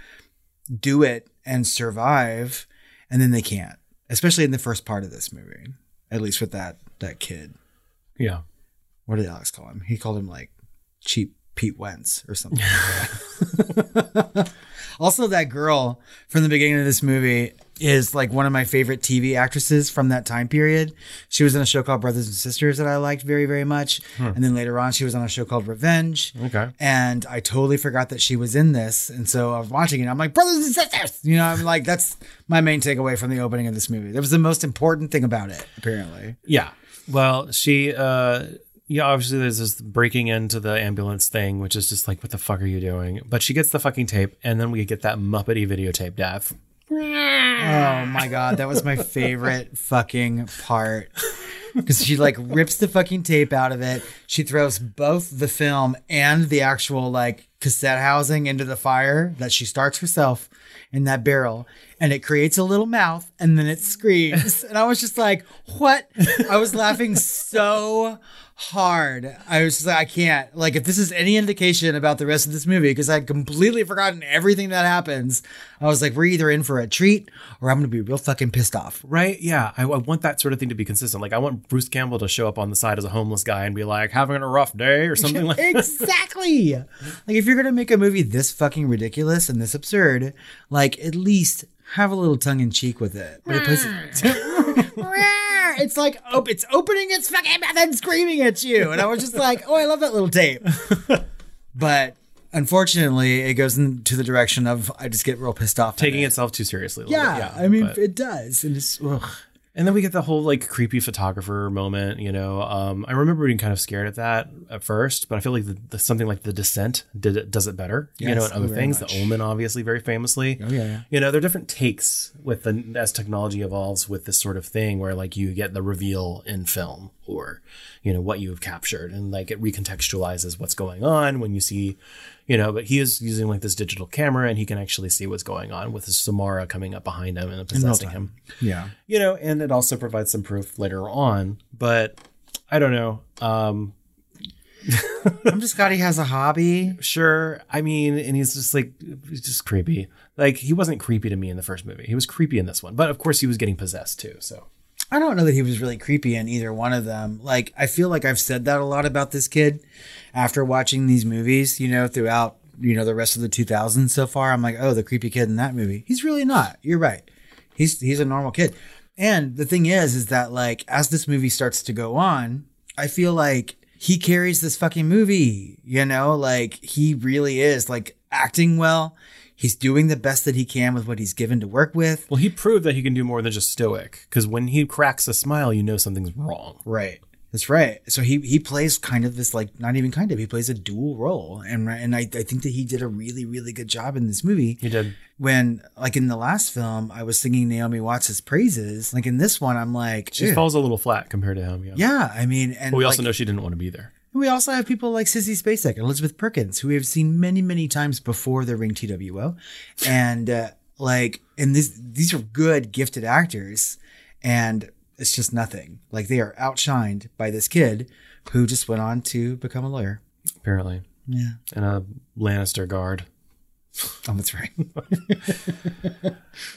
do it and survive and then they can't, especially in the first part of this movie, at least with that, that kid. Yeah. What did Alex call him? He called him like cheap Pete Wentz or something. like [laughs] that. [laughs] also, that girl from the beginning of this movie is like one of my favorite TV actresses from that time period. She was in a show called Brothers and Sisters that I liked very, very much. And then later on, she was on a show called Revenge. Okay. And I totally forgot that she was in this. And so I was watching it. I'm like, Brothers and Sisters. You know, I'm like, that's my main takeaway from the opening of this movie. That was the most important thing about it, apparently. Yeah. Well, she, uh, yeah, obviously there's this breaking into the ambulance thing, which is just like, what the fuck are you doing? But she gets the fucking tape, and then we get that Muppety videotape death. Oh my god, that was my favorite fucking part. Because she like rips the fucking tape out of it. She throws both the film and the actual like cassette housing into the fire that she starts herself in that barrel. And it creates a little mouth and then it screams. And I was just like, what? I was laughing so hard. I was just like, I can't. Like, if this is any indication about the rest of this movie, because I'd completely forgotten everything that happens, I was like, we're either in for a treat or I'm going to be real fucking pissed off. Right? Yeah. I, I want that sort of thing to be consistent. Like, I want Bruce Campbell to show up on the side as a homeless guy and be like, having a rough day or something [laughs] like that. exactly. Like, if you're going to make a movie this fucking ridiculous and this absurd, like, at least have a little tongue in cheek with it. But it puts hmm. [laughs] it's like oh, it's opening its fucking mouth and screaming at you, and I was just like, oh, I love that little tape. [laughs] but unfortunately, it goes into the direction of I just get real pissed off. Taking it. itself too seriously. a little Yeah, bit, I mean, but- it does, and it's ugh. And then we get the whole like creepy photographer moment, you know. Um, I remember being kind of scared at that at first, but I feel like the, the, something like The Descent did it does it better, you know, and other oh, things. much. The Omen, obviously, very famously. Oh, yeah, yeah. You know, there are different takes with the as technology evolves with this sort of thing, where like you get the reveal in film or you know what you have captured, and like it recontextualizes what's going on when you see, you know. But he is using like this digital camera, and he can actually see what's going on with his Samara coming up behind him and possessing him yeah. you know, and it also provides some proof later on. But I don't know. Um, [laughs] I'm just glad he has a hobby. sure, I mean, and he's just like he's just creepy. Like he wasn't creepy to me in the first movie. He was creepy in this one, but of course he was getting possessed too. So I don't know that he was really creepy in either one of them. Like, I feel like I've said that a lot about this kid after watching these movies, you know, throughout, you know, the rest of the 2000s so far. I'm like, oh, the creepy kid in that movie. He's really not. You're right. He's he's a normal kid. And the thing is, is that like as this movie starts to go on, I feel like he carries this fucking movie. You know, like he really is like acting well. He's doing the best that he can with what he's given to work with. Well, he proved that he can do more than just stoic. Because when he cracks a smile, you know something's wrong. Right. That's right. So he he plays kind of this like not even kind of he plays a dual role, and and I, I think that he did a really really good job in this movie. He did. When like in the last film, I was singing Naomi Watts' praises. Like in this one, I'm like, She "Ew." falls a little flat compared to him. Yeah. Yeah, I mean, and But we also like- know she didn't want to be there. we also have people like Sissy Spacek and Elizabeth Perkins, who we have seen many, many times before the Ring TWO, and uh, like, and this these are good, gifted actors, and it's just nothing. Like they are outshined by this kid who just went on to become a lawyer. Apparently. Yeah. And a Lannister guard. Oh, that's right. [laughs]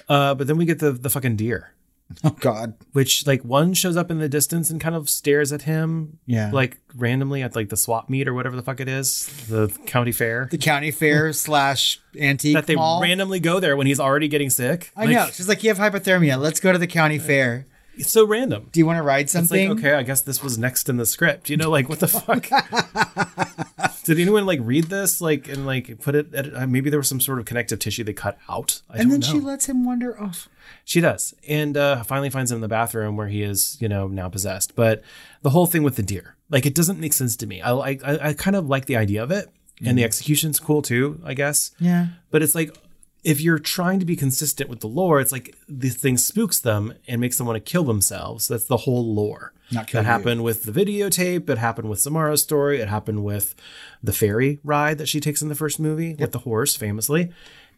Uh, but then we get the the fucking deer. [laughs] Oh God. Which like one shows up in the distance and kind of stares at him. Yeah. Like randomly at like the swap meet or whatever the fuck it is, the county fair. The county fair [laughs] slash antique that they mall. randomly go there when he's already getting sick. I Like, know. She's like, you have hypothermia. Let's go to the county fair. It's so random. Do you want to ride It's something? like okay, I guess this was next in the script. You know, like what the fuck? [laughs] Did anyone like read this like and like put it? At, uh, maybe there was some sort of connective tissue they cut out. I and then know. she lets him wander off. She does, and uh, finally finds him in the bathroom where he is, you know, now possessed. But the whole thing with the deer, like, it doesn't make sense to me. I like, I, I kind of like the idea of it, and the execution's cool too, I guess. Yeah. But it's like, if you're trying to be consistent with the lore, it's like this thing spooks them and makes them want to kill themselves. That's the whole lore. Not that you. happened with the videotape. It happened with Samara's story. It happened with the ferry ride that she takes in the first movie with the horse, famously.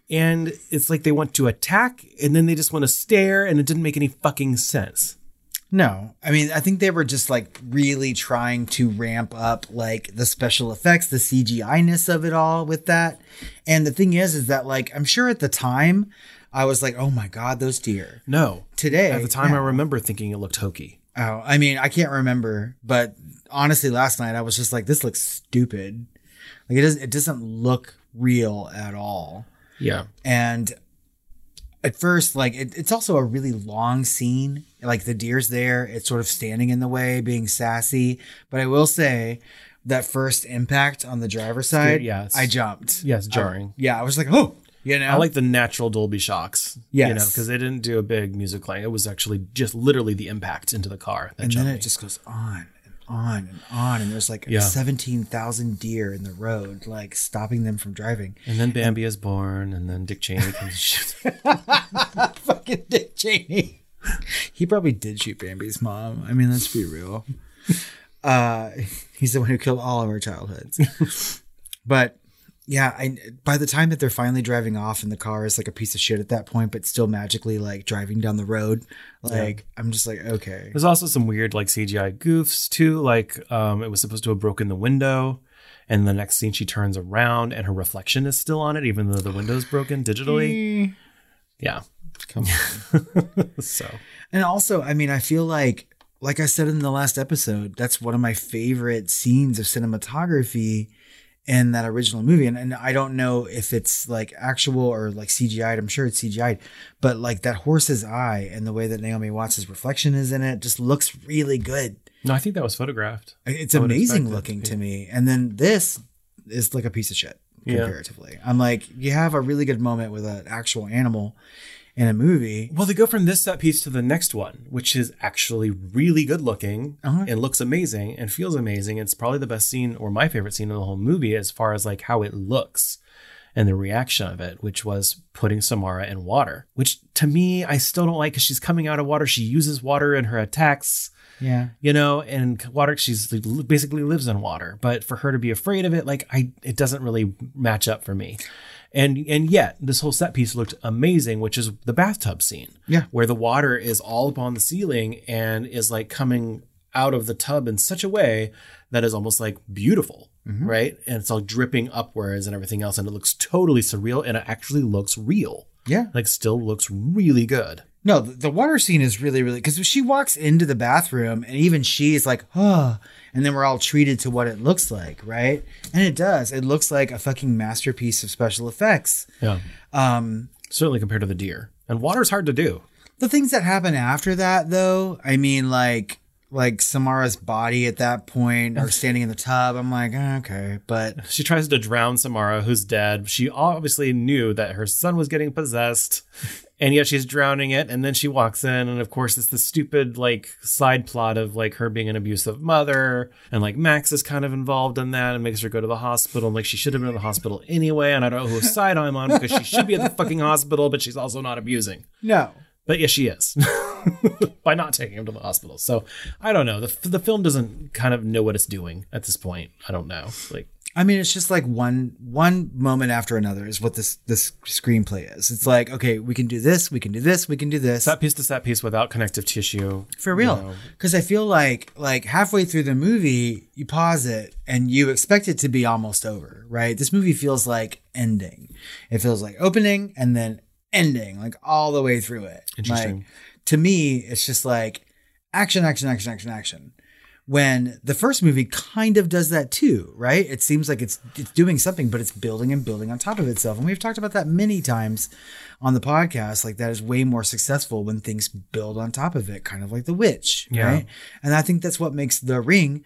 And it's like they want to attack and then they just want to stare, and it didn't make any fucking sense. No, I mean, I think they were just like really trying to ramp up like the special effects, the CGI ness of it all with that. And the thing is, is that like, I'm sure at the time I was like, oh my God, those deer. No. Today, At the time. I remember thinking it looked hokey. Oh, I mean, I can't remember, but honestly, last night I was just like, this looks stupid. Like it doesn't, it doesn't look real at all. Yeah. And at first, like it, it's also a really long scene. Like the deer's there, it's sort of standing in the way, being sassy. But I will say that first impact on the driver's side, yeah, it's- I jumped. Yeah, it's jarring. I- yeah, I was like, oh, you know, I like the natural Dolby shocks. You know, Yes. because they didn't do a big music clang. It was actually just literally the impact into the car. That and then it me. just goes on and on and on, and there's like Yeah. seventeen thousand deer in the road, like stopping them from driving. And then Bambi is born, and then Dick Cheney comes. shoots. [laughs] Fucking Dick Cheney. he probably did shoot Bambi's mom. I mean, let's be real. Uh, he's the one who killed all of our childhoods. [laughs] but yeah, I by the time that they're finally driving off and the car is like a piece of shit at that point, but still magically like driving down the road, like I'm just like, okay. There's also some weird like CGI goofs too. Like um, it was supposed to have broken the window, and the next scene she turns around and her reflection is still on it, even though the window's broken digitally. [sighs] Yeah. Come on. [laughs] so And also, I mean, I feel like, like I said in the last episode, that's one of my favorite scenes of cinematography in that original movie. And, and I don't know if it's like actual or like CGI'd. I'm sure it's CGI'd, but like that horse's eye and the way that Naomi Watts' reflection is in it just looks really good. no, I think that was photographed. It's I amazing expect it looking to me. And then this is like a piece of shit Yeah. comparatively. I'm like, you have a really good moment with an actual animal in a movie. Well, they go from this set piece to the next one, which is actually really good looking Uh-huh. and looks amazing and feels amazing. It's probably the best scene or my favorite scene in the whole movie as far as like how it looks and the reaction of it, which was putting Samara in water, which to me, I still don't like because she's coming out of water. She uses water in her attacks, Yeah. you know, and water, she's basically lives in water. But for her to be afraid of it, like I, it doesn't really match up for me. And and yet this whole set piece looked amazing, which is the bathtub scene. Yeah. Where the water is all upon the ceiling and is like coming out of the tub in such a way that is almost like beautiful. Mm-hmm. Right. And it's all dripping upwards and everything else. And it looks totally surreal and it actually looks real. Yeah. Like still looks really good. No, the, the water scene is really, really because she walks into the bathroom and even she's like, oh, and then we're all treated to what it looks like, right? And it does. It looks like a fucking masterpiece of special effects. Yeah. Um, Certainly compared to the deer. And water's hard to do. The things that happen after that, though, I mean, like like Samara's body at that point, or [laughs] standing in the tub. I'm like, "Ah, okay, but She tries to drown Samara, who's dead. She obviously knew that her son was getting possessed, and yet she's drowning it. And then she walks in, and of course, it's the stupid like side plot of like her being an abusive mother, and like Max is kind of involved in that and makes her go to the hospital. And like she should have been in the hospital anyway. And I don't know whose side I'm on because she should be at the fucking hospital, but she's also not abusing. no. But yes, she is [laughs] [laughs] by not taking him to the hospital. So I don't know. The the film doesn't kind of know what it's doing at this point. I don't know. Like I mean, it's just like one one moment after another is what this this screenplay is. It's like, okay, we can do this, we can do this, we can do this. set piece to set piece without connective tissue. For real. you know. Because I feel like like halfway through the movie, you pause it and you expect it to be almost over, right? This movie feels like ending. It feels like opening and then ending, like all the way through it. Interesting. Like, to me, it's just like action, action, action, action, action. When the first movie kind of does that too, right? It seems like it's it's doing something, but it's building and building on top of itself. And we've talked about that many times on the podcast. Like that is way more successful when things build on top of it, kind of like The Witch, Yeah. right? And I think that's what makes The Ring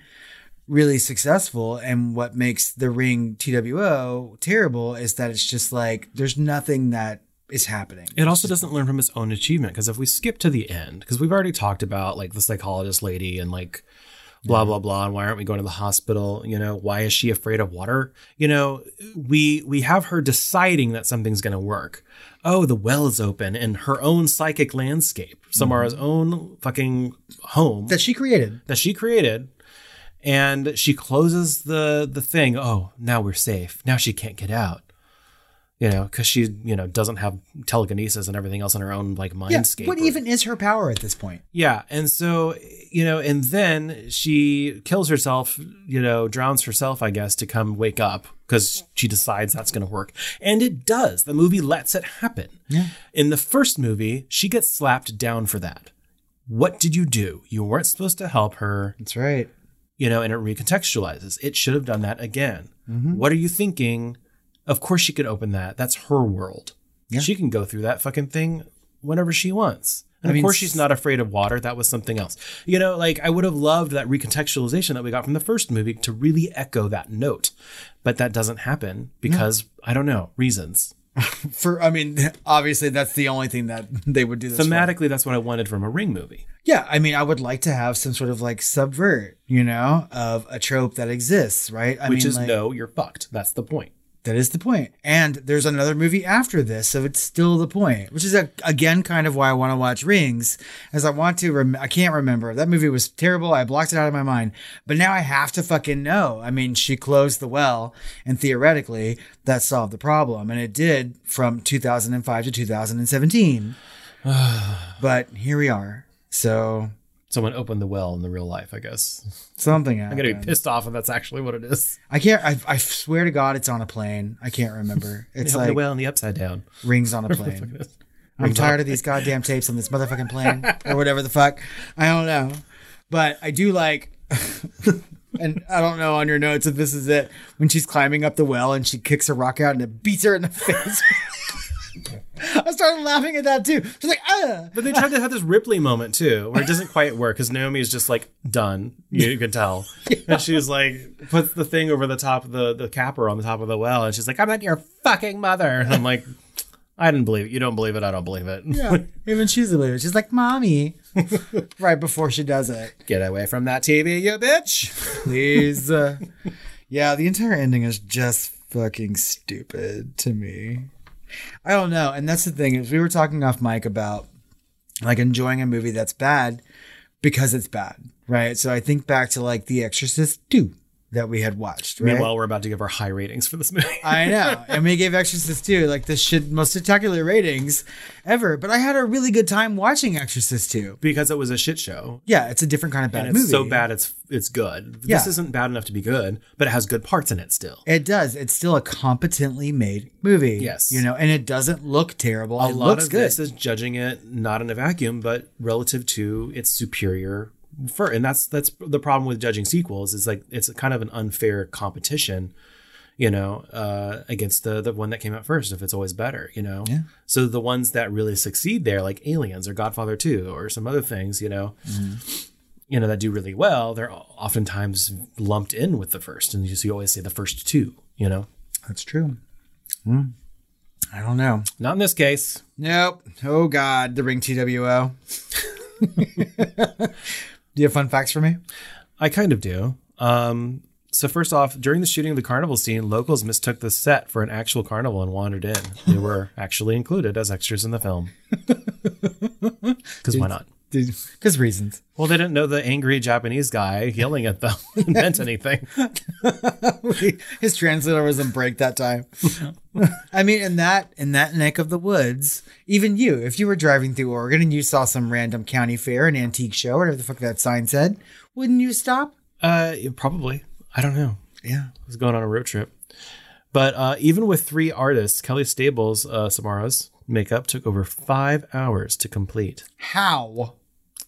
really successful and what makes The Ring TWO terrible is that it's just like there's nothing that is happening. It also doesn't learn from its own achievement because if we skip to the end, because we've already talked about like the psychologist lady and like blah blah blah, and why aren't we going to the hospital? You know, why is she afraid of water? You know, we we have her deciding that something's going to work. Oh, the well is open in her own psychic landscape, Samara's mm-hmm. own fucking home that she created. that she created and she closes the the thing oh now we're safe now she can't get out you know because she you know doesn't have telekinesis and everything else in her own like Yeah. What or- even is her power at this point? yeah and so you know and then she kills herself you know drowns herself i guess to come wake up because she decides that's going to work and it does the movie lets it happen Yeah. in the first movie she gets slapped down for that what did you do you weren't supposed to help her That's right. you know, and it recontextualizes. It should have done that again. Mm-hmm. What are you thinking? Of course she could open that. That's her world. Yeah. She can go through that fucking thing whenever she wants. And I of mean, course she's not afraid of water. That was something else. You know, like I would have loved that recontextualization that we got from the first movie to really echo that note. But that doesn't happen because I don't know, reasons. [laughs] For I mean, obviously that's the only thing that [laughs] they would do this for. Thematically, that's what I wanted from a ring movie. Yeah, I mean, I would like to have some sort of like subvert, you know, of a trope that exists, right? I Which mean, is like, no, you're fucked. That's the point. That is the point. And there's another movie after this, so it's still the point, which is a, again kind of why I want to watch Rings, as I want to. Rem- I can't remember that movie was terrible. I blocked it out of my mind, but now I have to fucking know. I mean, she closed the well, and theoretically, that solved the problem, and it did from 2005 to 2017. [sighs] but here we are. So Someone opened the well in the real life, I guess. something [laughs] I'm gonna be pissed off if that's actually what it is. I can't. I, I swear to God, it's on a plane. I can't remember. [laughs] It's like the well in the upside down. rings on a [laughs] plane. I'm tired of these goddamn tapes on this motherfucking plane or whatever the fuck. I don't know. But I do like and I don't know on your notes if this is it when she's climbing up the well and she kicks a rock out and it beats her in the face. I started laughing at that too. She's like, ah. But they tried to have this Ripley moment too, where it doesn't quite work because Naomi is just like done. You, [laughs] can tell, and she's like puts the thing over the top of the the capper on the top of the well, and she's like, "I'm not your fucking mother." And I'm like, "I didn't believe it. You don't believe it. I don't believe it. Yeah. Even she's a believer. She's like, mommy. [laughs] right before she does it. Get away from that TV, you bitch." Please. Uh, yeah, the entire ending is just fucking stupid to me. I don't know. And that's the thing is we were talking off mic about like enjoying a movie that's bad because it's bad, right? So I think back to like The Exorcist 2 that we had watched, right? Meanwhile, we're about to give our high ratings for this movie. I know. [laughs] And we gave Exorcist 2 like the shit most spectacular ratings ever. But I had a really good time watching Exorcist 2. because it was a shit show. Yeah, it's a different kind of bad movie. so bad it's it's good. Yeah. This isn't bad enough to be good, but it has good parts in it still. It does. It's still a competently made movie. Yes. You know, and it doesn't look terrible. a it lot of good. this is judging it not in a vacuum, but relative to its superior for and that's that's the problem with judging sequels is like it's kind of an unfair competition. you know, uh, against the the one that came out first. If it's always better, you know. Yeah. So the ones that really succeed there, like Aliens or Godfather Two or some other things, you know, you know that do really well, they're oftentimes lumped in with the first, and you, so you always say the first two, you know. That's true. Hmm. I don't know. Not in this case. Nope. Oh God, the ring TWO. [laughs] Do you have fun facts for me? I kind of do. Um, so first off, during the shooting of the carnival scene, locals mistook the set for an actual carnival and wandered in. They were [laughs] actually included as extras in the film. [laughs] Because why not? Because reasons. Well, they didn't know the angry Japanese guy yelling at them [laughs] meant anything. [laughs] His translator was in break that time. I mean, in that in that neck of the woods, even you, if you were driving through Oregon and you saw some random county fair, an antique show, whatever the fuck that sign said, wouldn't you stop? Uh, probably. I don't know. Yeah. I was going on a road trip. But uh, even with three artists, Kelly Stables, uh, Samara's makeup took over five hours to complete. How?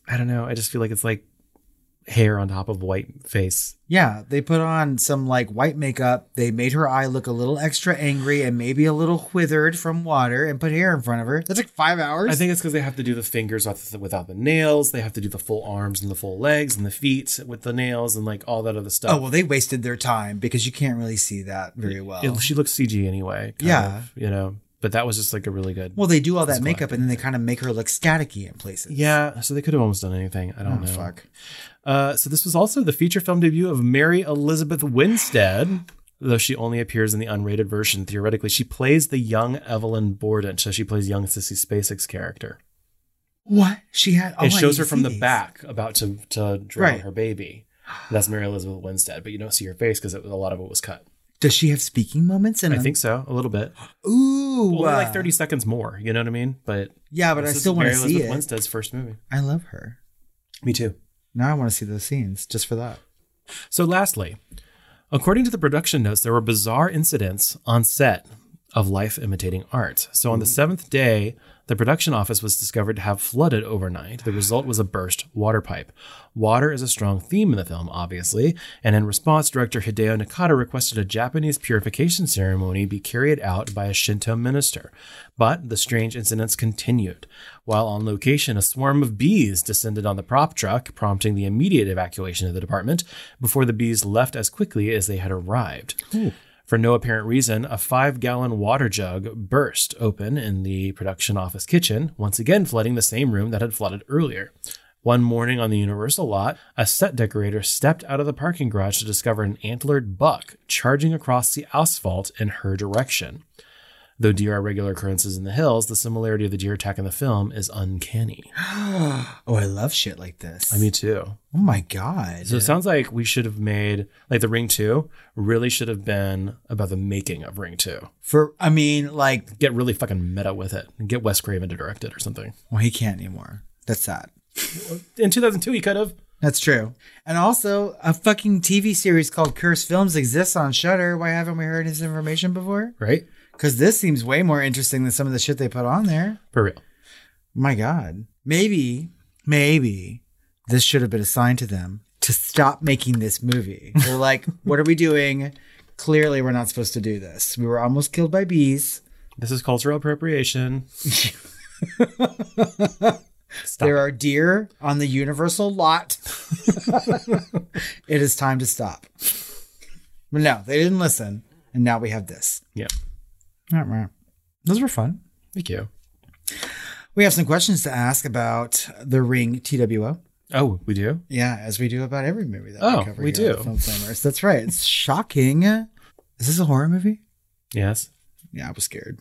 I don't know. I just feel like it's like hair on top of white face. Yeah, they put on some like white makeup. They made her eye look a little extra angry and maybe a little withered from water and put hair in front of her. That took five hours. I think it's because they have to do the fingers without the, nails. They have to do the full arms and the full legs and the feet with the nails and like all that other stuff. Oh well, they wasted their time because you can't really see that very well. It- she looks CG anyway. Yeah. of, you know. But that was just like a really good. well, they do all that makeup and then they kind of make her look staticky in places. Yeah, so they could have almost done anything. I don't Oh, know. fuck. Uh, so this was also the feature film debut of Mary Elizabeth Winstead, though she only appears in the unrated version. Theoretically, she plays the young Evelyn Borden, so she plays young Sissy Spacek's character. What she had? oh, it shows her from the these. back, about to to drown Right. her baby. That's Mary Elizabeth Winstead, but you don't see her face because a lot of it was cut. Does she have speaking moments? In I think so, a little bit. Ooh, Well, only uh, like thirty seconds more. You know what I mean? But Yeah, but I still want to see Elizabeth it. Winstead's first movie. I love her. Me too. Now I want to see those scenes just for that. So, lastly, according to the production notes, there were bizarre incidents on set of life imitating art. So, on the seventh day, the production office was discovered to have flooded overnight. The result was a burst water pipe. Water is a strong theme in the film, obviously, and in response, director Hideo Nakata requested a Japanese purification ceremony be carried out by a Shinto minister. But the strange incidents continued. While on location, a swarm of bees descended on the prop truck, prompting the immediate evacuation of the department before the bees left as quickly as they had arrived. For no apparent reason, a five gallon water jug burst open in the production office kitchen, once again flooding the same room that had flooded earlier. One morning on the Universal lot, a set decorator stepped out of the parking garage to discover an antlered buck charging across the asphalt in her direction. Though deer are regular occurrences in the hills, the similarity of the deer attack in the film is uncanny. [gasps] Oh, I love shit like this. I mean, too. oh my god. So it sounds like we should have made, like, the Ring 2 really should have been about the making of Ring 2. For I mean, like, Get really fucking meta with it and get Wes Craven to direct it or something. well, he can't anymore. That's sad. [laughs] In 2002, he could have. That's true. And also, a fucking TV series called Curse Films exists on Shudder. Why haven't we heard his information before? Right? Because this seems way more interesting than some of the shit they put on there. For real. My God. Maybe, maybe this should have been assigned to them to stop making this movie. They're like, [laughs] what are we doing? Clearly, we're not supposed to do this. We were almost killed by bees. This is cultural appropriation. Stop. [laughs] There are deer on the Universal lot. [laughs] it is time to stop. But no, they didn't listen. And now we have this. Yeah. All right. Those were fun. Thank you. We have some questions to ask about the Ring TWO. Oh, we do? Yeah, as we do about every movie that Oh, we cover. we here on do. Film Flamers. That's right. It's shocking. Is this a horror movie? Yes. Yeah, I was scared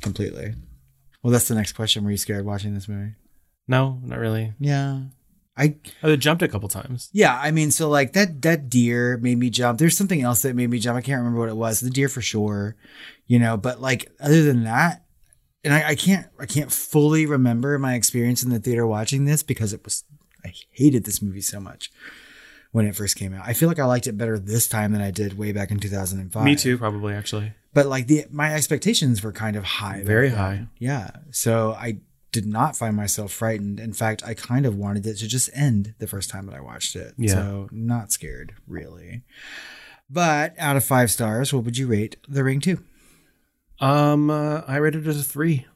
completely. Well, that's the next question. Were you scared watching this movie? No, not really. Yeah. I oh, I jumped a couple times. yeah, I mean, so like that that deer made me jump. There's something else that made me jump. I can't remember what it was. The deer for sure, you know. But like other than that, and I, I can't I can't fully remember my experience in the theater watching this because it was I hated this movie so much when it first came out. I feel like I liked it better this time than I did way back in 2005. Me too, probably, actually. But like the my expectations were kind of high. Very high. Yeah. So I did not find myself frightened. In fact, I kind of wanted it to just end the first time that I watched it. Yeah. So not scared, really. But out of five stars, what would you rate The Ring 2? Um, uh, I rated it a three.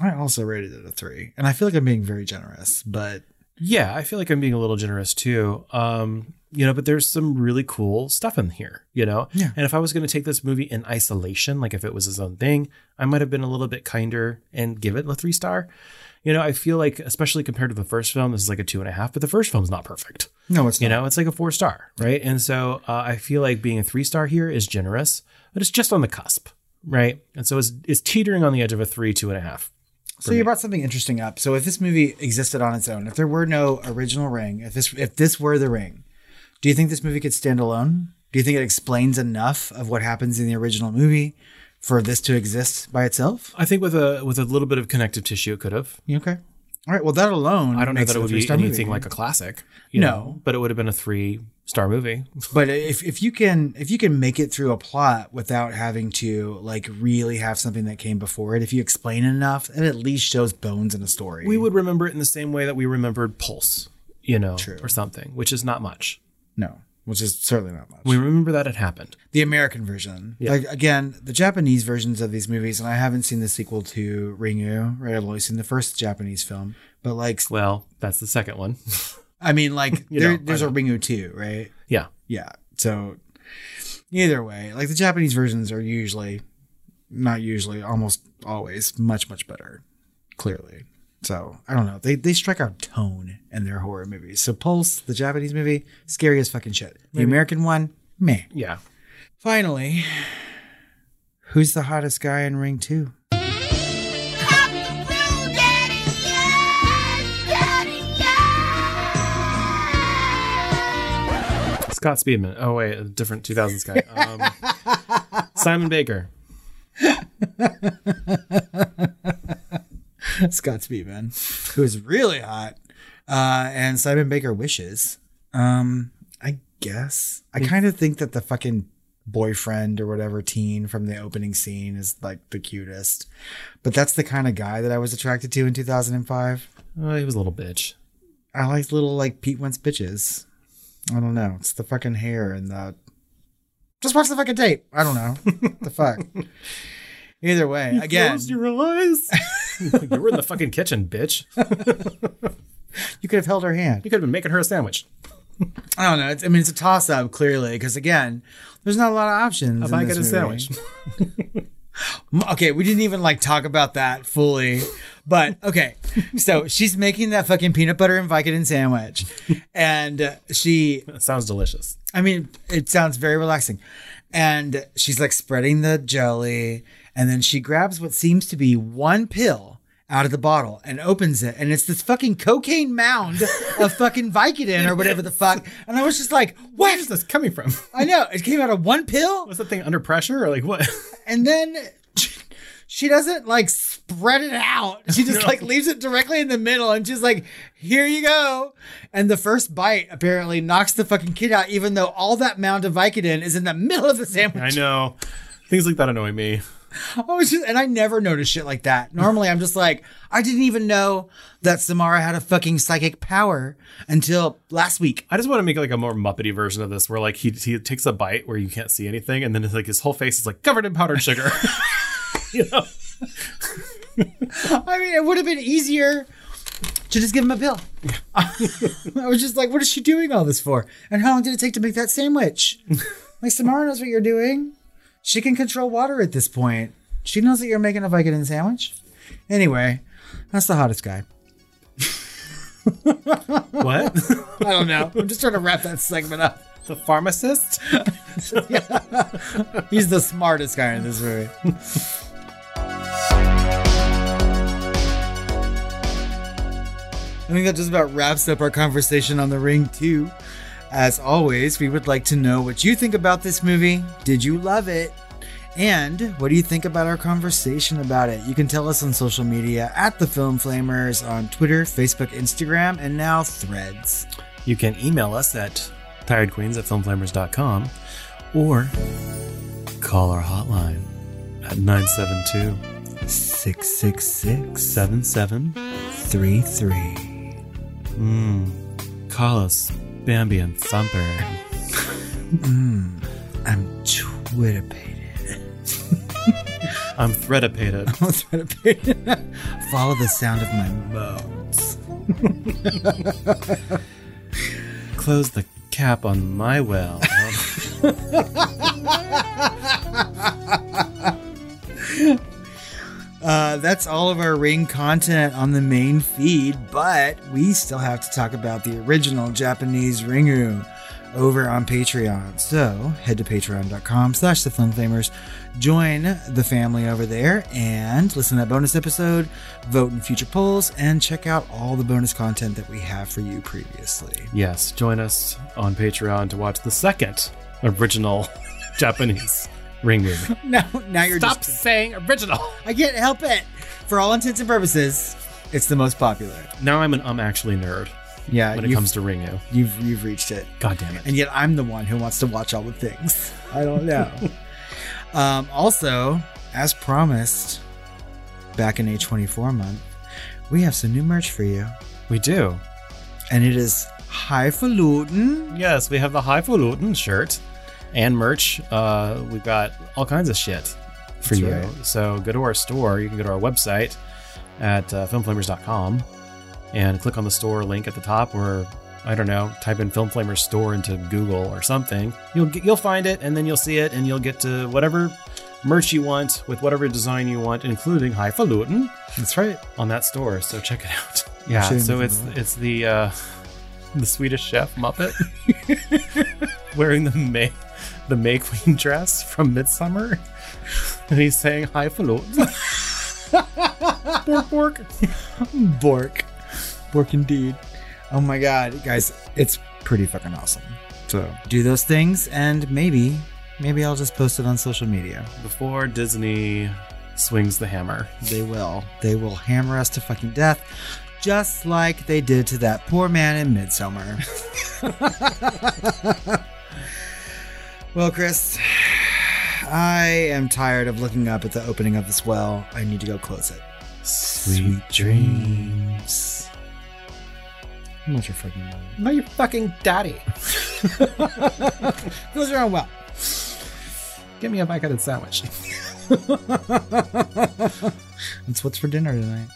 I also rated it a three. And I feel like I'm being very generous, but Yeah, I feel like I'm being a little generous too. Um, you know, but there's some really cool stuff in here, you know? Yeah. And if I was going to take this movie in isolation, like if it was its own thing, I might have been a little bit kinder and give it a three star. You know, I feel like, especially compared to the first film, this is like a two and a half, but the first film's not perfect. no, it's You not. know, it's like a four star, right? And so uh, I feel like being a three star here is generous, but it's just on the cusp, right? And so it's, it's teetering on the edge of a three, two and a half. So you brought something interesting up. So if this movie existed on its own, if there were no original ring, if this if this were the ring, do you think this movie could stand alone? Do you think it explains enough of what happens in the original movie for this to exist by itself? I think with a with a little bit of connective tissue, it could have. Okay? All right. Well, that alone, I don't know that it would be anything movie. like a classic, you No. know, but it would have been a three star movie. [laughs] But if if you can if you can make it through a plot without having to like really have something that came before it, if you explain it enough, it at least shows bones in a story. We would remember it in the same way that we remembered Pulse, you know, True. or something, which is not much. No, which is certainly not much. We remember that it happened. the American version. Yeah. Like again, the Japanese versions of these movies, and I haven't seen the sequel to Ringu, right? I've only seen the first Japanese film. But like Well, that's the second one. [laughs] I mean like [laughs] there, know, there's a. Ringu too, right? yeah. Yeah. So either way, like the Japanese versions are usually not usually, almost always much, much better. Clearly. So I don't know. They they strike out tone in their horror movies. So Pulse, the Japanese movie, scary as fucking shit. The American one, meh. Yeah. Finally, who's the hottest guy in Ring 2? Scott Speedman. Oh, wait, a different 2000s guy. Um, [laughs] Simon Baker. [laughs] Scott Speedman, who is really hot. Uh, and Simon Baker wishes. Um, I guess. I kind of think that the fucking boyfriend or whatever teen from the opening scene is like the cutest. But that's the kind of guy that I was attracted to in 2005. Oh, he was a little bitch. I like little like Pete Wentz bitches. I don't know. It's the fucking hair and the. Just watch the fucking tape. I don't know. the fuck. [laughs] Either way, again, Close your eyes. [laughs] you were in the fucking kitchen, bitch. you could have held her hand. You could have been making her a sandwich. I don't know. It's, I mean, it's a toss up, clearly, because again, there's not a lot of options. If in I this get a movie. sandwich. [laughs] [laughs] Okay, we didn't even like talk about that fully, but okay. So she's making that fucking peanut butter and Vicodin sandwich, and uh, she Sounds delicious. I mean, it sounds very relaxing. And she's like spreading the jelly, and then she grabs what seems to be one pill out of the bottle and opens it, and it's this fucking cocaine mound of [laughs] fucking Vicodin or whatever the fuck. And I was just like, Where what? is this coming from? [laughs] I know it came out of one pill, Was that thing under pressure or like what? [laughs] and then she doesn't like spread it out. She just like leaves it directly in the middle and she's like, here you go. And the first bite apparently knocks the fucking kid out, even though all that mound of Vicodin is in the middle of the sandwich. I know. Things like that annoy me. [laughs] I was just, and I never notice shit like that. Normally I'm just like, I didn't even know that Samara had a fucking psychic power until last week. I just want to make like a more muppety version of this, where like he he takes a bite where you can't see anything, and then it's like his whole face is like covered in powdered sugar. [laughs] [laughs] you know, I mean, it would have been easier to just give him a pill. I was just like, what is she doing all this for? And how long did it take to make that sandwich? like, Samara knows what you're doing. She can control water at this point. She knows that you're making a Vicodin sandwich. Anyway, that's the hottest guy. what? [laughs] I don't know. I'm just trying to wrap that segment up. the pharmacist? [laughs] He's the smartest guy in this movie. I think that just about wraps up our conversation on The Ring 2. As always, we would like to know what you think about this movie. Did you love it? And what do you think about our conversation about it? You can tell us on social media at the Film Flamers on Twitter, Facebook, Instagram, and now Threads. You can email us at tiredqueens at filmflamers.com or call our hotline at 972 666 7733. 33. Hmm, call us Bambi and Thumper. Mm, I'm twitterpated. I'm threadapated. [laughs] I'm threadapated. Follow the sound of my moans. Close the cap on my well. [laughs] Uh, that's all of our ring content on the main feed, but we still have to talk about the original Japanese Ringu over on Patreon. So head to patreon.com slash the film join the family over there and listen to that bonus episode, vote in future polls, and check out all the bonus content that we have for you previously. yes, join us on Patreon to watch the second original [laughs] Japanese ring movie. [laughs] Now, now you're Stop just saying original. I can't help it. For all intents and purposes, it's the most popular. Now I'm an um actually nerd Yeah, when it comes to Ringu. You've you've reached it. God damn it. And yet I'm the one who wants to watch all the things. I don't know. [laughs] um, also, as promised, back in A24 month, we have some new merch for you. We do. And it is highfalutin. Yes, we have the Highfalutin shirt and merch. Uh, we've got all kinds of shit for That's you. right. So go to our store. You can go to our website at uh, filmflamers.com and click on the store link at the top or I don't know, type in Film Flamers store into Google or something. You'll get, you'll find it and then you'll see it and you'll get to whatever merch you want with whatever design you want, including Highfalutin That's right. on that store. So check it out. [laughs] Yeah, Shouldn't so it's it's the uh, [laughs] the Swedish chef Muppet [laughs] wearing the May the May Queen [laughs] dress from Midsummer, and he's saying "Hi, falutin." bork bork. Bork. Bork indeed. Oh my god, guys, it's pretty fucking awesome. So do those things and maybe, maybe I'll just post it on social media. Before Disney swings the hammer. They will. They will hammer us to fucking death, just like they did to that poor man in Midsummer. [laughs] well, Chris, I am tired of looking up at the opening of this well. I need to go close it. Sweet dreams. I'm not your fucking mom. Not your fucking daddy. [laughs] Close your own well. Give me a back-headed sandwich. [laughs] That's what's for dinner tonight.